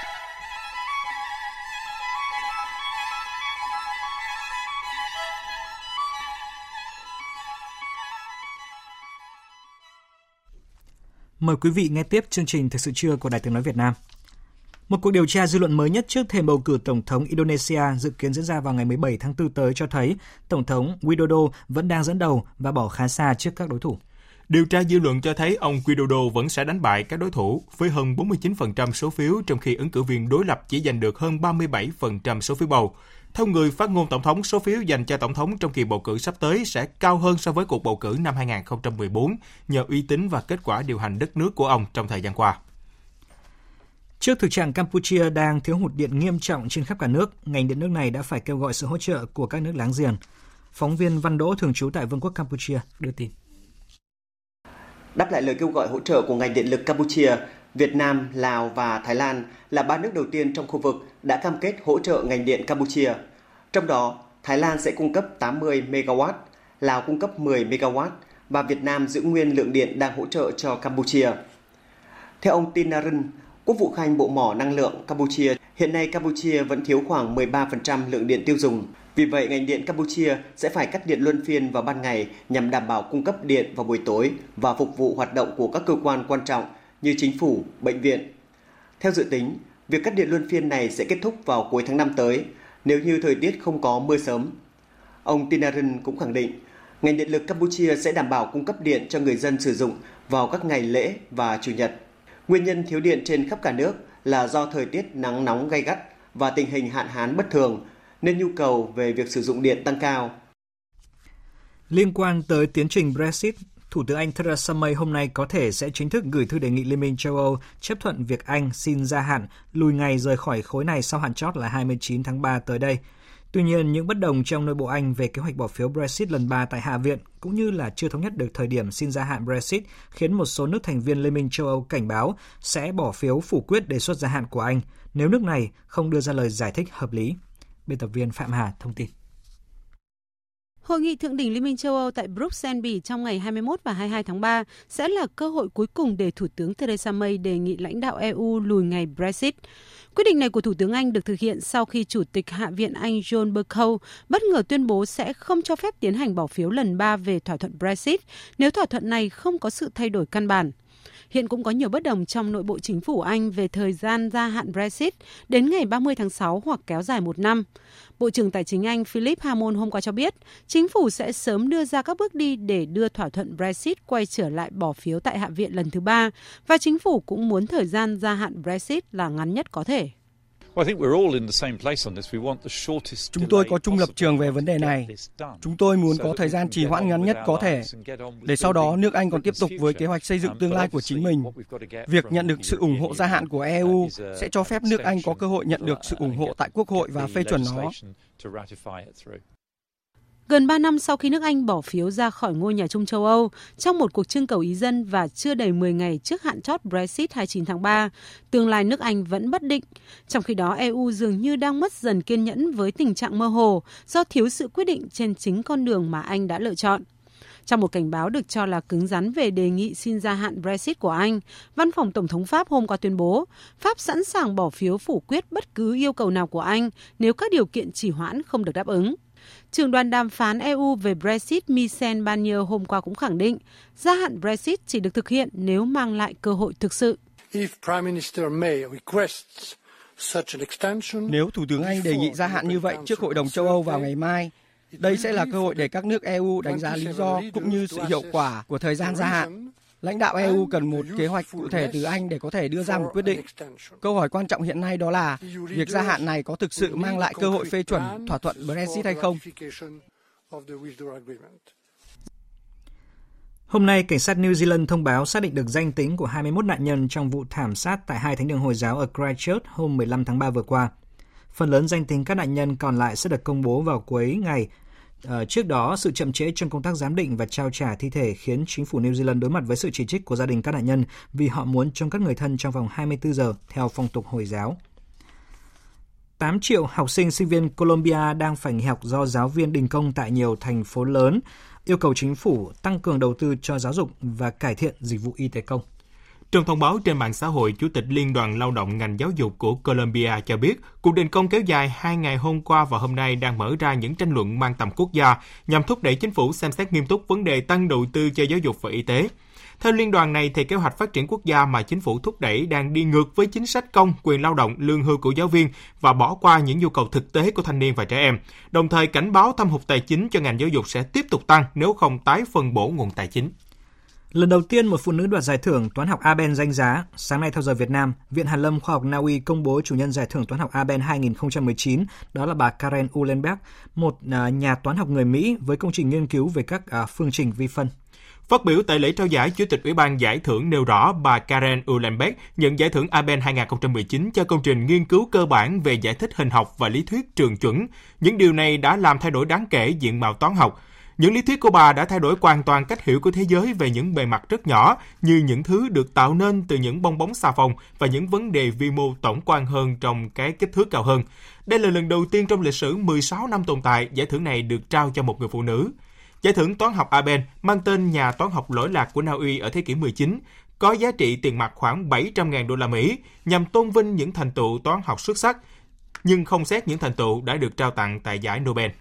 Speaker 1: Mời quý vị nghe tiếp chương trình Thực sự trưa của Đài Tiếng Nói Việt Nam. Một cuộc điều tra dư luận mới nhất trước thềm bầu cử Tổng thống Indonesia dự kiến diễn ra vào ngày 17 tháng 4 tới cho thấy Tổng thống Widodo vẫn đang dẫn đầu và bỏ khá xa trước các đối thủ.
Speaker 2: Điều tra dư luận cho thấy ông Widodo vẫn sẽ đánh bại các đối thủ với hơn 49% số phiếu trong khi ứng cử viên đối lập chỉ giành được hơn 37% số phiếu bầu. Theo người phát ngôn Tổng thống, số phiếu dành cho Tổng thống trong kỳ bầu cử sắp tới sẽ cao hơn so với cuộc bầu cử năm 2014 nhờ uy tín và kết quả điều hành đất nước của ông trong thời gian qua.
Speaker 1: Trước thực trạng Campuchia đang thiếu hụt điện nghiêm trọng trên khắp cả nước, ngành điện nước này đã phải kêu gọi sự hỗ trợ của các nước láng giềng. Phóng viên Văn Đỗ thường trú tại Vương quốc Campuchia đưa tin.
Speaker 14: Đáp lại lời kêu gọi hỗ trợ của ngành điện lực Campuchia, Việt Nam, Lào và Thái Lan là ba nước đầu tiên trong khu vực đã cam kết hỗ trợ ngành điện Campuchia. Trong đó, Thái Lan sẽ cung cấp 80 MW, Lào cung cấp 10 MW và Việt Nam giữ nguyên lượng điện đang hỗ trợ cho Campuchia. Theo ông Tinarin, Quốc vụ Khanh Bộ Mỏ Năng lượng Campuchia, hiện nay Campuchia vẫn thiếu khoảng 13% lượng điện tiêu dùng. Vì vậy, ngành điện Campuchia sẽ phải cắt điện luân phiên vào ban ngày nhằm đảm bảo cung cấp điện vào buổi tối và phục vụ hoạt động của các cơ quan quan trọng như chính phủ, bệnh viện. Theo dự tính, việc cắt điện luân phiên này sẽ kết thúc vào cuối tháng 5 tới nếu như thời tiết không có mưa sớm. Ông Tinarin cũng khẳng định, ngành điện lực Campuchia sẽ đảm bảo cung cấp điện cho người dân sử dụng vào các ngày lễ và chủ nhật. Nguyên nhân thiếu điện trên khắp cả nước là do thời tiết nắng nóng gay gắt và tình hình hạn hán bất thường, nên nhu cầu về việc sử dụng điện tăng cao.
Speaker 1: Liên quan tới tiến trình Brexit, Thủ tướng Anh Theresa May hôm nay có thể sẽ chính thức gửi thư đề nghị Liên minh châu Âu chấp thuận việc Anh xin gia hạn lùi ngày rời khỏi khối này sau hạn chót là 29 tháng 3 tới đây. Tuy nhiên, những bất đồng trong nội bộ Anh về kế hoạch bỏ phiếu Brexit lần 3 tại Hạ viện cũng như là chưa thống nhất được thời điểm xin gia hạn Brexit, khiến một số nước thành viên Liên minh châu Âu cảnh báo sẽ bỏ phiếu phủ quyết đề xuất gia hạn của Anh nếu nước này không đưa ra lời giải thích hợp lý. Biên tập viên Phạm Hà thông tin.
Speaker 15: Hội nghị thượng đỉnh Liên minh châu Âu tại Bruxelles, Bỉ trong ngày 21 và 22 tháng 3 sẽ là cơ hội cuối cùng để Thủ tướng Theresa May đề nghị lãnh đạo EU lùi ngày Brexit. Quyết định này của Thủ tướng Anh được thực hiện sau khi Chủ tịch Hạ viện Anh John Bercow bất ngờ tuyên bố sẽ không cho phép tiến hành bỏ phiếu lần 3 về thỏa thuận Brexit nếu thỏa thuận này không có sự thay đổi căn bản. Hiện cũng có nhiều bất đồng trong nội bộ chính phủ Anh về thời gian gia hạn Brexit đến ngày 30 tháng 6 hoặc kéo dài một năm. Bộ trưởng Tài chính Anh Philip Hammond hôm qua cho biết, chính phủ sẽ sớm đưa ra các bước đi để đưa thỏa thuận Brexit quay trở lại bỏ phiếu tại Hạ viện lần thứ ba, và chính phủ cũng muốn thời gian gia hạn Brexit là ngắn nhất có thể.
Speaker 16: Chúng tôi có chung lập trường về vấn đề này. Chúng tôi muốn có thời gian trì hoãn ngắn nhất có thể, để sau đó nước Anh còn tiếp tục với kế hoạch xây dựng tương lai của chính mình. Việc nhận được sự ủng hộ gia hạn của EU sẽ cho phép nước Anh có cơ hội nhận được sự ủng hộ tại Quốc hội và phê chuẩn nó.
Speaker 15: Gần 3 năm sau khi nước Anh bỏ phiếu ra khỏi ngôi nhà chung châu Âu trong một cuộc trưng cầu ý dân và chưa đầy 10 ngày trước hạn chót Brexit 29 tháng 3, tương lai nước Anh vẫn bất định. Trong khi đó, EU dường như đang mất dần kiên nhẫn với tình trạng mơ hồ do thiếu sự quyết định trên chính con đường mà Anh đã lựa chọn. Trong một cảnh báo được cho là cứng rắn về đề nghị xin gia hạn Brexit của Anh, Văn phòng Tổng thống Pháp hôm qua tuyên bố Pháp sẵn sàng bỏ phiếu phủ quyết bất cứ yêu cầu nào của Anh nếu các điều kiện trì hoãn không được đáp ứng. Trưởng đoàn đàm phán EU về Brexit Michel Barnier hôm qua cũng khẳng định gia hạn Brexit chỉ được thực hiện nếu mang lại cơ hội thực sự.
Speaker 16: Nếu Thủ tướng Anh đề nghị gia hạn như vậy trước Hội đồng châu Âu vào ngày mai, đây sẽ là cơ hội để các nước EU đánh giá lý do cũng như sự hiệu quả của thời gian gia hạn. Lãnh đạo EU cần một kế hoạch cụ thể từ Anh để có thể đưa ra một quyết định. Câu hỏi quan trọng hiện nay đó là việc gia hạn này có thực sự mang lại cơ hội phê chuẩn thỏa thuận Brexit hay không?
Speaker 1: Hôm nay, cảnh sát New Zealand thông báo xác định được danh tính của 21 nạn nhân trong vụ thảm sát tại hai thánh đường Hồi giáo ở Christchurch hôm 15 tháng 3 vừa qua. Phần lớn danh tính các nạn nhân còn lại sẽ được công bố vào cuối ngày Ờ, trước đó, sự chậm trễ trong công tác giám định và trao trả thi thể khiến chính phủ New Zealand đối mặt với sự chỉ trích của gia đình các nạn nhân vì họ muốn trông các người thân trong vòng 24 giờ theo phong tục Hồi giáo. 8 triệu học sinh sinh viên Colombia đang phải nghỉ học do giáo viên đình công tại nhiều thành phố lớn, yêu cầu chính phủ tăng cường đầu tư cho giáo dục và cải thiện dịch vụ y tế công.
Speaker 2: Trong thông báo trên mạng xã hội, Chủ tịch Liên đoàn Lao động ngành giáo dục của Colombia cho biết, cuộc đình công kéo dài hai ngày hôm qua và hôm nay đang mở ra những tranh luận mang tầm quốc gia nhằm thúc đẩy chính phủ xem xét nghiêm túc vấn đề tăng đầu tư cho giáo dục và y tế. Theo liên đoàn này, thì kế hoạch phát triển quốc gia mà chính phủ thúc đẩy đang đi ngược với chính sách công, quyền lao động, lương hưu của giáo viên và bỏ qua những nhu cầu thực tế của thanh niên và trẻ em. Đồng thời cảnh báo thâm hụt tài chính cho ngành giáo dục sẽ tiếp tục tăng nếu không tái phân bổ nguồn tài chính.
Speaker 1: Lần đầu tiên một phụ nữ đoạt giải thưởng toán học Abel danh giá. Sáng nay theo giờ Việt Nam, Viện Hàn lâm Khoa học Na Uy công bố chủ nhân giải thưởng toán học Abel 2019, đó là bà Karen Uhlenberg, một à, nhà toán học người Mỹ với công trình nghiên cứu về các à, phương trình vi phân.
Speaker 2: Phát biểu tại lễ trao giải, Chủ tịch Ủy ban giải thưởng nêu rõ bà Karen Uhlenbeck nhận giải thưởng Abel 2019 cho công trình nghiên cứu cơ bản về giải thích hình học và lý thuyết trường chuẩn. Những điều này đã làm thay đổi đáng kể diện mạo toán học. Những lý thuyết của bà đã thay đổi hoàn toàn cách hiểu của thế giới về những bề mặt rất nhỏ, như những thứ được tạo nên từ những bong bóng xà phòng và những vấn đề vi mô tổng quan hơn trong cái kích thước cao hơn. Đây là lần đầu tiên trong lịch sử 16 năm tồn tại, giải thưởng này được trao cho một người phụ nữ. Giải thưởng toán học Abel mang tên nhà toán học lỗi lạc của Na Uy ở thế kỷ 19, có giá trị tiền mặt khoảng 700.000 đô la Mỹ nhằm tôn vinh những thành tựu toán học xuất sắc, nhưng không xét những thành tựu đã được trao tặng tại giải Nobel.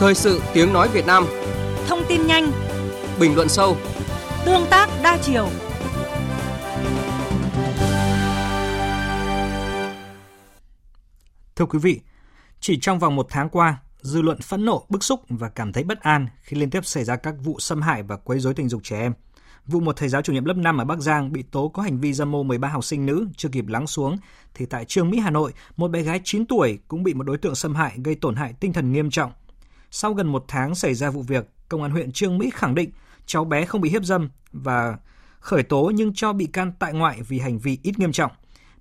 Speaker 17: Thời sự tiếng nói Việt Nam
Speaker 18: Thông tin nhanh
Speaker 17: Bình luận sâu
Speaker 18: Tương tác đa chiều
Speaker 1: Thưa quý vị, chỉ trong vòng một tháng qua, dư luận phẫn nộ, bức xúc và cảm thấy bất an khi liên tiếp xảy ra các vụ xâm hại và quấy rối tình dục trẻ em. Vụ một thầy giáo chủ nhiệm lớp 5 ở Bắc Giang bị tố có hành vi dâm ô 13 học sinh nữ chưa kịp lắng xuống, thì tại Trường Mỹ Hà Nội, một bé gái 9 tuổi cũng bị một đối tượng xâm hại gây tổn hại tinh thần nghiêm trọng. Sau gần một tháng xảy ra vụ việc, Công an huyện Trương Mỹ khẳng định cháu bé không bị hiếp dâm và khởi tố nhưng cho bị can tại ngoại vì hành vi ít nghiêm trọng.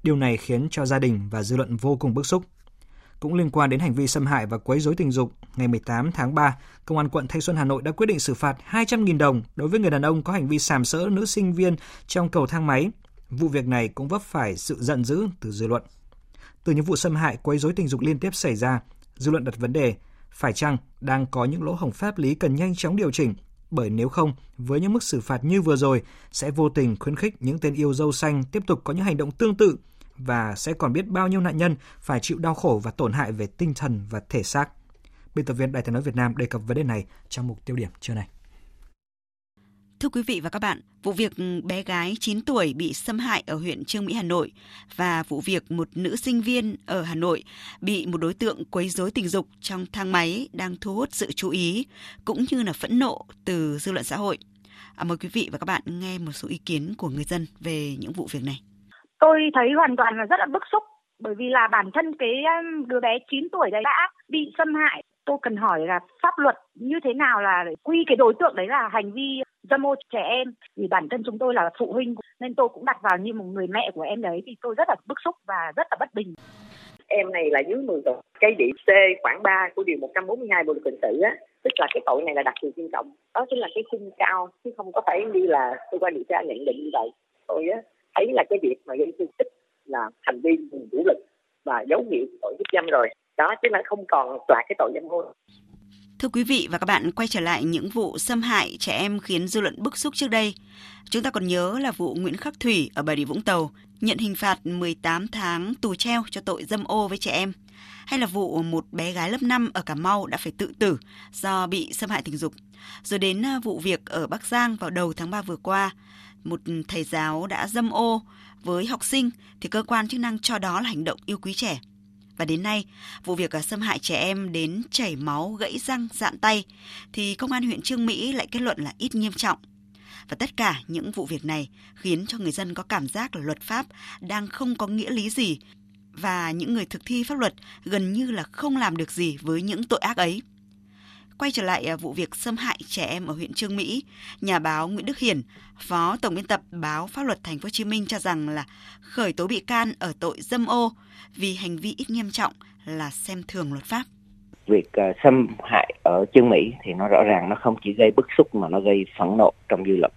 Speaker 1: Điều này khiến cho gia đình và dư luận vô cùng bức xúc. Cũng liên quan đến hành vi xâm hại và quấy rối tình dục, ngày 18 tháng 3, Công an quận Thanh Xuân Hà Nội đã quyết định xử phạt 200.000 đồng đối với người đàn ông có hành vi sàm sỡ nữ sinh viên trong cầu thang máy. Vụ việc này cũng vấp phải sự giận dữ từ dư luận. Từ những vụ xâm hại quấy rối tình dục liên tiếp xảy ra, dư luận đặt vấn đề phải chăng đang có những lỗ hổng pháp lý cần nhanh chóng điều chỉnh bởi nếu không, với những mức xử phạt như vừa rồi sẽ vô tình khuyến khích những tên yêu dâu xanh tiếp tục có những hành động tương tự và sẽ còn biết bao nhiêu nạn nhân phải chịu đau khổ và tổn hại về tinh thần và thể xác. Biên tập viên Đài tiếng nói Việt Nam đề cập vấn đề này trong mục tiêu điểm trưa nay.
Speaker 19: Thưa quý vị và các bạn, vụ việc ừ, bé gái 9 tuổi bị xâm hại ở huyện Trương Mỹ, Hà Nội và vụ việc một nữ sinh viên ở Hà Nội bị một đối tượng quấy rối tình dục trong thang máy đang thu hút sự chú ý cũng như là phẫn nộ từ dư luận xã hội. À, mời quý vị và các bạn nghe một số ý kiến của người dân về những vụ việc này.
Speaker 20: Tôi thấy hoàn toàn là rất là bức xúc bởi vì là bản thân cái đứa bé 9 tuổi đấy đã bị xâm hại tôi cần hỏi là pháp luật như thế nào là quy cái đối tượng đấy là hành vi dâm ô trẻ em. Vì bản thân chúng tôi là phụ huynh, nên tôi cũng đặt vào như một người mẹ của em đấy, thì tôi rất là bức xúc và rất là bất bình.
Speaker 21: Em này là dưới 10 tuổi cái điểm C khoảng 3 của điều 142 bộ luật hình sự á, tức là cái tội này là đặc biệt nghiêm trọng. Đó chính là cái khung cao, chứ không có phải như là cơ quan điều tra nhận định như vậy. Tôi á, thấy là cái việc mà gây thương tích là hành vi dùng vũ lực và dấu hiệu tội hiếp dâm rồi. Đó, chứ là không còn là cái tội dâm ô
Speaker 19: Thưa quý vị và các bạn, quay trở lại những vụ xâm hại trẻ em khiến dư luận bức xúc trước đây. Chúng ta còn nhớ là vụ Nguyễn Khắc Thủy ở Bà Rịa Vũng Tàu nhận hình phạt 18 tháng tù treo cho tội dâm ô với trẻ em. Hay là vụ một bé gái lớp 5 ở Cà Mau đã phải tự tử do bị xâm hại tình dục. Rồi đến à, vụ việc ở Bắc Giang vào đầu tháng 3 vừa qua, một thầy giáo đã dâm ô với học sinh thì cơ quan chức năng cho đó là hành động yêu quý trẻ. Và đến nay, vụ việc à, xâm hại trẻ em đến chảy máu, gãy răng, dạn tay thì công an huyện Trương Mỹ lại kết luận là ít nghiêm trọng. Và tất cả những vụ việc này khiến cho người dân có cảm giác là luật pháp đang không có nghĩa lý gì và những người thực thi pháp luật gần như là không làm được gì với những tội ác ấy. quay trở lại à, vụ việc xâm hại trẻ em ở huyện Trương Mỹ, nhà báo Nguyễn Đức Hiển, phó tổng biên tập báo Pháp luật Thành phố Hồ Chí Minh cho rằng là khởi tố bị can ở tội dâm ô vì hành vi ít nghiêm trọng là xem thường luật pháp.
Speaker 22: Việc uh, xâm hại ở Trương Mỹ thì nó rõ ràng nó không chỉ gây bức xúc mà nó gây phẫn nộ trong dư luận.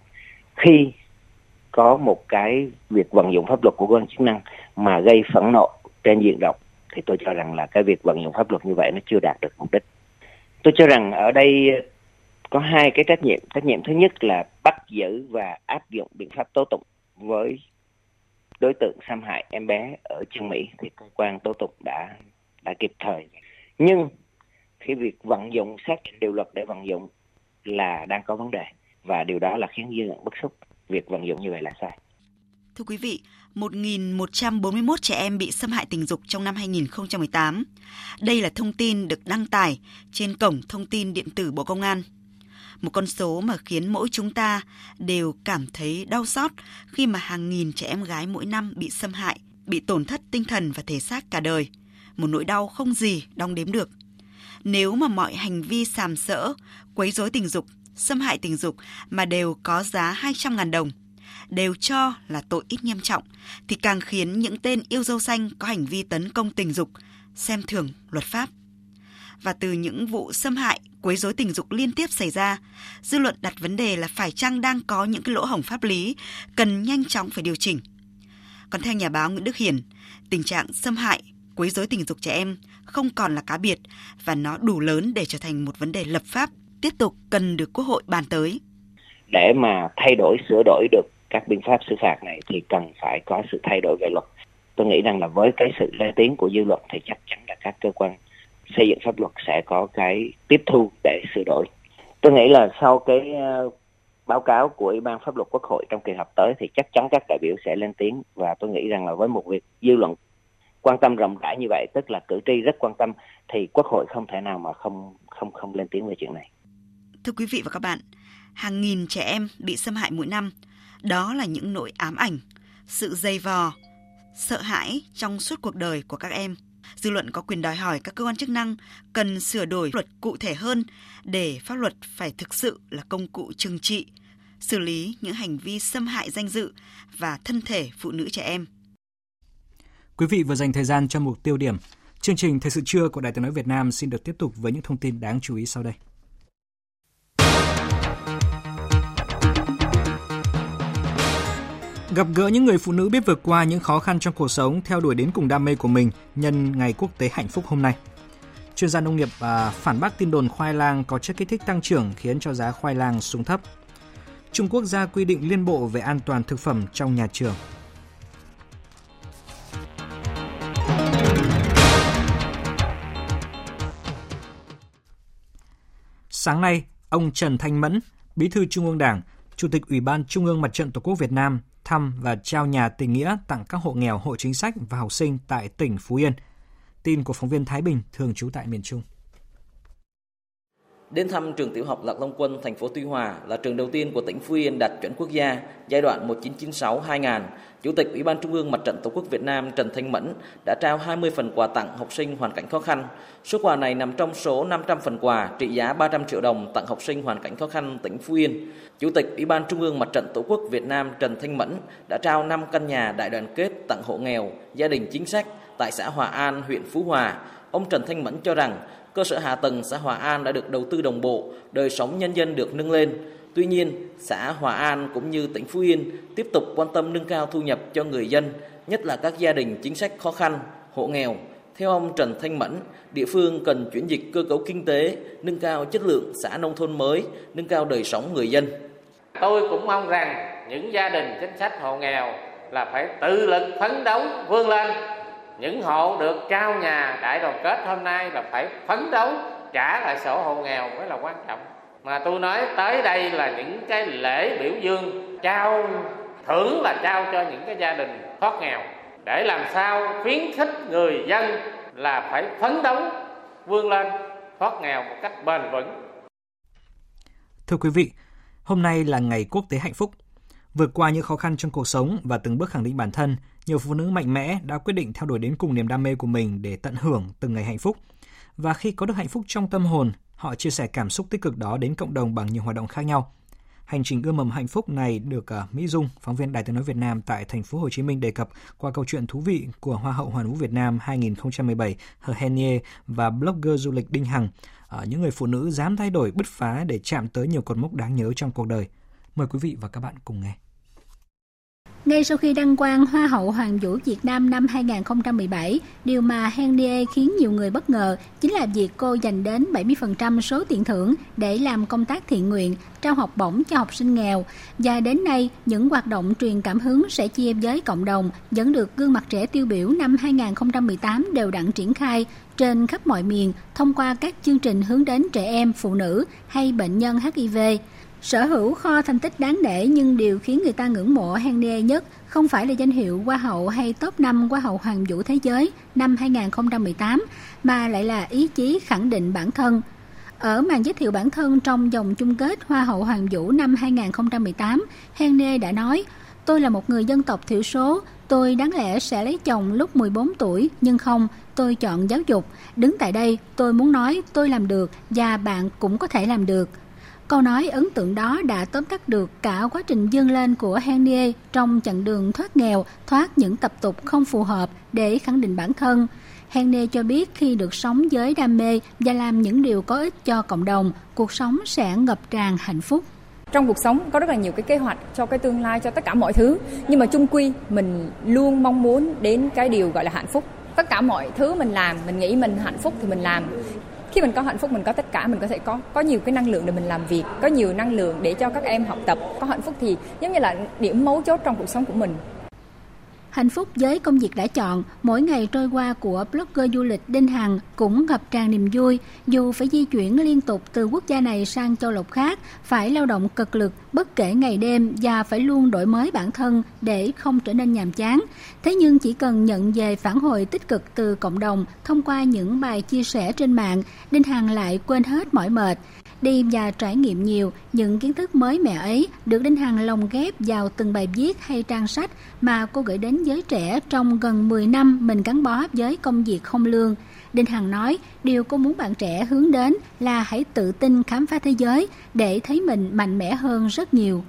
Speaker 22: Khi có một cái việc vận dụng pháp luật của cơ quan chức năng mà gây phẫn nộ trên diện rộng thì tôi cho rằng là cái việc vận dụng pháp luật như vậy nó chưa đạt được mục đích. Tôi cho rằng ở đây có hai cái trách nhiệm. Trách nhiệm thứ nhất là bắt giữ và áp dụng biện pháp tố tụng với đối tượng xâm hại em bé ở trường Mỹ thì cơ quan tố tụng đã đã kịp thời. Nhưng khi việc vận dụng xác định điều luật để vận dụng là đang có vấn đề và điều đó là khiến dư luận bức xúc. Việc vận dụng như vậy là sai.
Speaker 19: Thưa quý vị, 1.141 trẻ em bị xâm hại tình dục trong năm 2018. Đây là thông tin được đăng tải trên cổng thông tin điện tử Bộ Công an. Một con số mà khiến mỗi chúng ta đều cảm thấy đau xót khi mà hàng nghìn trẻ em gái mỗi năm bị xâm hại, bị tổn thất tinh thần và thể xác cả đời. Một nỗi đau không gì đong đếm được. Nếu mà mọi hành vi sàm sỡ, quấy rối tình dục, xâm hại tình dục mà đều có giá 200.000 đồng – đều cho là tội ít nghiêm trọng, thì càng khiến những tên yêu dâu xanh có hành vi tấn công tình dục, xem thường luật pháp. Và từ những vụ xâm hại, quấy rối tình dục liên tiếp xảy ra, dư luận đặt vấn đề là phải chăng đang có những cái lỗ hổng pháp lý cần nhanh chóng phải điều chỉnh. Còn theo nhà báo Nguyễn Đức Hiển, tình trạng xâm hại, quấy rối tình dục trẻ em không còn là cá biệt và nó đủ lớn để trở thành một vấn đề lập pháp tiếp tục cần được Quốc hội bàn tới.
Speaker 22: Để mà thay đổi sửa đổi được các biện pháp xử phạt này thì cần phải có sự thay đổi về luật. Tôi nghĩ rằng là với cái sự lên tiếng của dư luận thì chắc chắn là các cơ quan xây dựng pháp luật sẽ có cái tiếp thu để sửa đổi. Tôi nghĩ là sau cái ờ, báo cáo của Ủy ban pháp luật Quốc hội trong kỳ họp tới thì chắc chắn các đại biểu sẽ lên tiếng và tôi nghĩ rằng là với một việc dư luận quan tâm rộng rãi như vậy tức là cử tri rất quan tâm thì Quốc hội không thể nào mà không không không lên tiếng về chuyện này.
Speaker 19: Thưa quý vị và các bạn, hàng nghìn trẻ em bị xâm hại mỗi năm đó là những nỗi ám ảnh, sự dây vò, sợ hãi trong suốt cuộc đời của các em. Dư luận có quyền đòi hỏi các cơ quan chức năng cần sửa đổi luật cụ thể hơn để pháp luật phải thực sự là công cụ trừng trị, xử lý những hành vi xâm hại danh dự và thân thể phụ nữ trẻ em.
Speaker 1: Quý vị vừa dành thời gian cho mục tiêu điểm. Chương trình Thời sự trưa của Đài tiếng nói Việt Nam xin được tiếp tục với những thông tin đáng chú ý sau đây. Gặp gỡ những người phụ nữ biết vượt qua những khó khăn trong cuộc sống theo đuổi đến cùng đam mê của mình nhân ngày quốc tế hạnh phúc hôm nay. Chuyên gia nông nghiệp à, phản bác tin đồn khoai lang có chất kích thích tăng trưởng khiến cho giá khoai lang xuống thấp. Trung Quốc ra quy định liên bộ về an toàn thực phẩm trong nhà trường. Sáng nay, ông Trần Thanh Mẫn, Bí thư Trung ương Đảng, Chủ tịch Ủy ban Trung ương Mặt trận Tổ quốc Việt Nam thăm và trao nhà tình nghĩa tặng các hộ nghèo, hộ chính sách và học sinh tại tỉnh Phú Yên. Tin của phóng viên Thái Bình thường trú tại miền Trung.
Speaker 23: Đến thăm trường tiểu học Lạc Long Quân, thành phố Tuy Hòa là trường đầu tiên của tỉnh Phú Yên đạt chuẩn quốc gia giai đoạn 1996-2000. Chủ tịch Ủy ban Trung ương Mặt trận Tổ quốc Việt Nam Trần Thanh Mẫn đã trao 20 phần quà tặng học sinh hoàn cảnh khó khăn. Số quà này nằm trong số 500 phần quà trị giá 300 triệu đồng tặng học sinh hoàn cảnh khó khăn tỉnh Phú Yên. Chủ tịch Ủy ban Trung ương Mặt trận Tổ quốc Việt Nam Trần Thanh Mẫn đã trao 5 căn nhà đại đoàn kết tặng hộ nghèo, gia đình chính sách tại xã Hòa An, huyện Phú Hòa. Ông Trần Thanh Mẫn cho rằng cơ sở hạ tầng xã Hòa An đã được đầu tư đồng bộ, đời sống nhân dân được nâng lên. Tuy nhiên, xã Hòa An cũng như tỉnh Phú Yên tiếp tục quan tâm nâng cao thu nhập cho người dân, nhất là các gia đình chính sách khó khăn, hộ nghèo. Theo ông Trần Thanh Mẫn, địa phương cần chuyển dịch cơ cấu kinh tế, nâng cao chất lượng xã nông thôn mới, nâng cao đời sống người dân.
Speaker 24: Tôi cũng mong rằng những gia đình chính sách hộ nghèo là phải tự lực phấn đấu vươn lên những hộ được trao nhà đại đoàn kết hôm nay là phải phấn đấu trả lại sổ hộ nghèo mới là quan trọng mà tôi nói tới đây là những cái lễ biểu dương trao thưởng là trao cho những cái gia đình thoát nghèo để làm sao khuyến khích người dân là phải phấn đấu vươn lên thoát nghèo một cách bền vững.
Speaker 1: Thưa quý vị, hôm nay là ngày quốc tế hạnh phúc. Vượt qua những khó khăn trong cuộc sống và từng bước khẳng định bản thân, nhiều phụ nữ mạnh mẽ đã quyết định theo đuổi đến cùng niềm đam mê của mình để tận hưởng từng ngày hạnh phúc. và khi có được hạnh phúc trong tâm hồn, họ chia sẻ cảm xúc tích cực đó đến cộng đồng bằng nhiều hoạt động khác nhau. Hành trình ươm mầm hạnh phúc này được à, Mỹ Dung, phóng viên Đài Tiếng nói Việt Nam tại thành phố Hồ Chí Minh đề cập qua câu chuyện thú vị của Hoa hậu Hoàn vũ Việt Nam 2017 Hờ Henie và blogger du lịch Đinh Hằng, à, những người phụ nữ dám thay đổi bứt phá để chạm tới nhiều cột mốc đáng nhớ trong cuộc đời. Mời quý vị và các bạn cùng nghe.
Speaker 25: Ngay sau khi đăng quang Hoa hậu Hoàng vũ Việt Nam năm 2017, điều mà Henrier khiến nhiều người bất ngờ chính là việc cô dành đến 70% số tiền thưởng để làm công tác thiện nguyện, trao học bổng cho học sinh nghèo. Và đến nay, những hoạt động truyền cảm hứng sẽ chia với cộng đồng vẫn được gương mặt trẻ tiêu biểu năm 2018 đều đặn triển khai trên khắp mọi miền thông qua các chương trình hướng đến trẻ em, phụ nữ hay bệnh nhân HIV. Sở hữu kho thành tích đáng nể nhưng điều khiến người ta ngưỡng mộ Henry nhất không phải là danh hiệu Hoa hậu hay top 5 Hoa hậu Hoàng vũ Thế giới năm 2018, mà lại là ý chí khẳng định bản thân. Ở màn giới thiệu bản thân trong vòng chung kết Hoa hậu Hoàng vũ năm 2018, Henry đã nói, Tôi là một người dân tộc thiểu số, tôi đáng lẽ sẽ lấy chồng lúc 14 tuổi, nhưng không, tôi chọn giáo dục. Đứng tại đây, tôi muốn nói tôi làm được và bạn cũng có thể làm được. Câu nói ấn tượng đó đã tóm tắt được cả quá trình dương lên của Henry trong chặng đường thoát nghèo, thoát những tập tục không phù hợp để khẳng định bản thân. Henry cho biết khi được sống với đam mê và làm những điều có ích cho cộng đồng, cuộc sống sẽ ngập tràn hạnh phúc.
Speaker 26: Trong cuộc sống có rất là nhiều cái kế hoạch cho cái tương lai cho tất cả mọi thứ. Nhưng mà chung quy mình luôn mong muốn đến cái điều gọi là hạnh phúc. Tất cả mọi thứ mình làm mình nghĩ mình hạnh phúc thì mình làm khi mình có hạnh phúc, mình có tất cả, mình có thể có có nhiều cái năng lượng để mình làm việc, có nhiều năng lượng để cho các em học tập. Có hạnh phúc thì giống như là điểm mấu chốt trong cuộc sống của mình.
Speaker 25: Hạnh phúc với công việc đã chọn, mỗi ngày trôi qua của blogger du lịch Đinh Hằng cũng ngập tràn niềm vui, dù phải di chuyển liên tục từ quốc gia này sang châu lục khác, phải lao động cực lực bất kể ngày đêm và phải luôn đổi mới bản thân để không trở nên nhàm chán. Thế nhưng chỉ cần nhận về phản hồi tích cực từ cộng đồng thông qua những bài chia sẻ trên mạng, Đinh Hằng lại quên hết mỏi mệt. Đi và trải nghiệm nhiều, những kiến thức mới mẻ ấy được Đinh Hằng lồng ghép vào từng bài viết hay trang sách mà cô gửi đến giới trẻ trong gần 10 năm mình gắn bó với công việc không lương. Đinh Hằng nói, điều cô muốn bạn trẻ hướng đến là hãy tự tin khám phá thế giới để thấy mình mạnh mẽ hơn rất nhiều.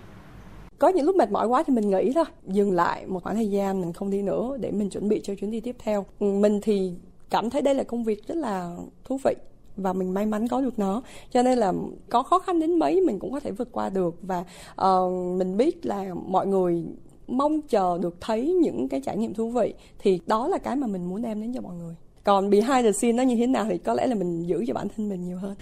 Speaker 27: Có những lúc mệt mỏi quá thì mình nghĩ thôi, dừng lại một khoảng thời gian mình không đi nữa để mình chuẩn bị cho chuyến đi tiếp theo. Mình thì cảm thấy đây là công việc rất là thú vị và mình may mắn có được nó. Cho nên là có khó khăn đến mấy mình cũng có thể vượt qua được. Và uh, mình biết là mọi người mong chờ được thấy những cái trải nghiệm thú vị thì đó là cái mà mình muốn đem đến cho mọi người. Còn behind the scene nó như thế nào thì có lẽ là mình giữ cho bản thân mình nhiều hơn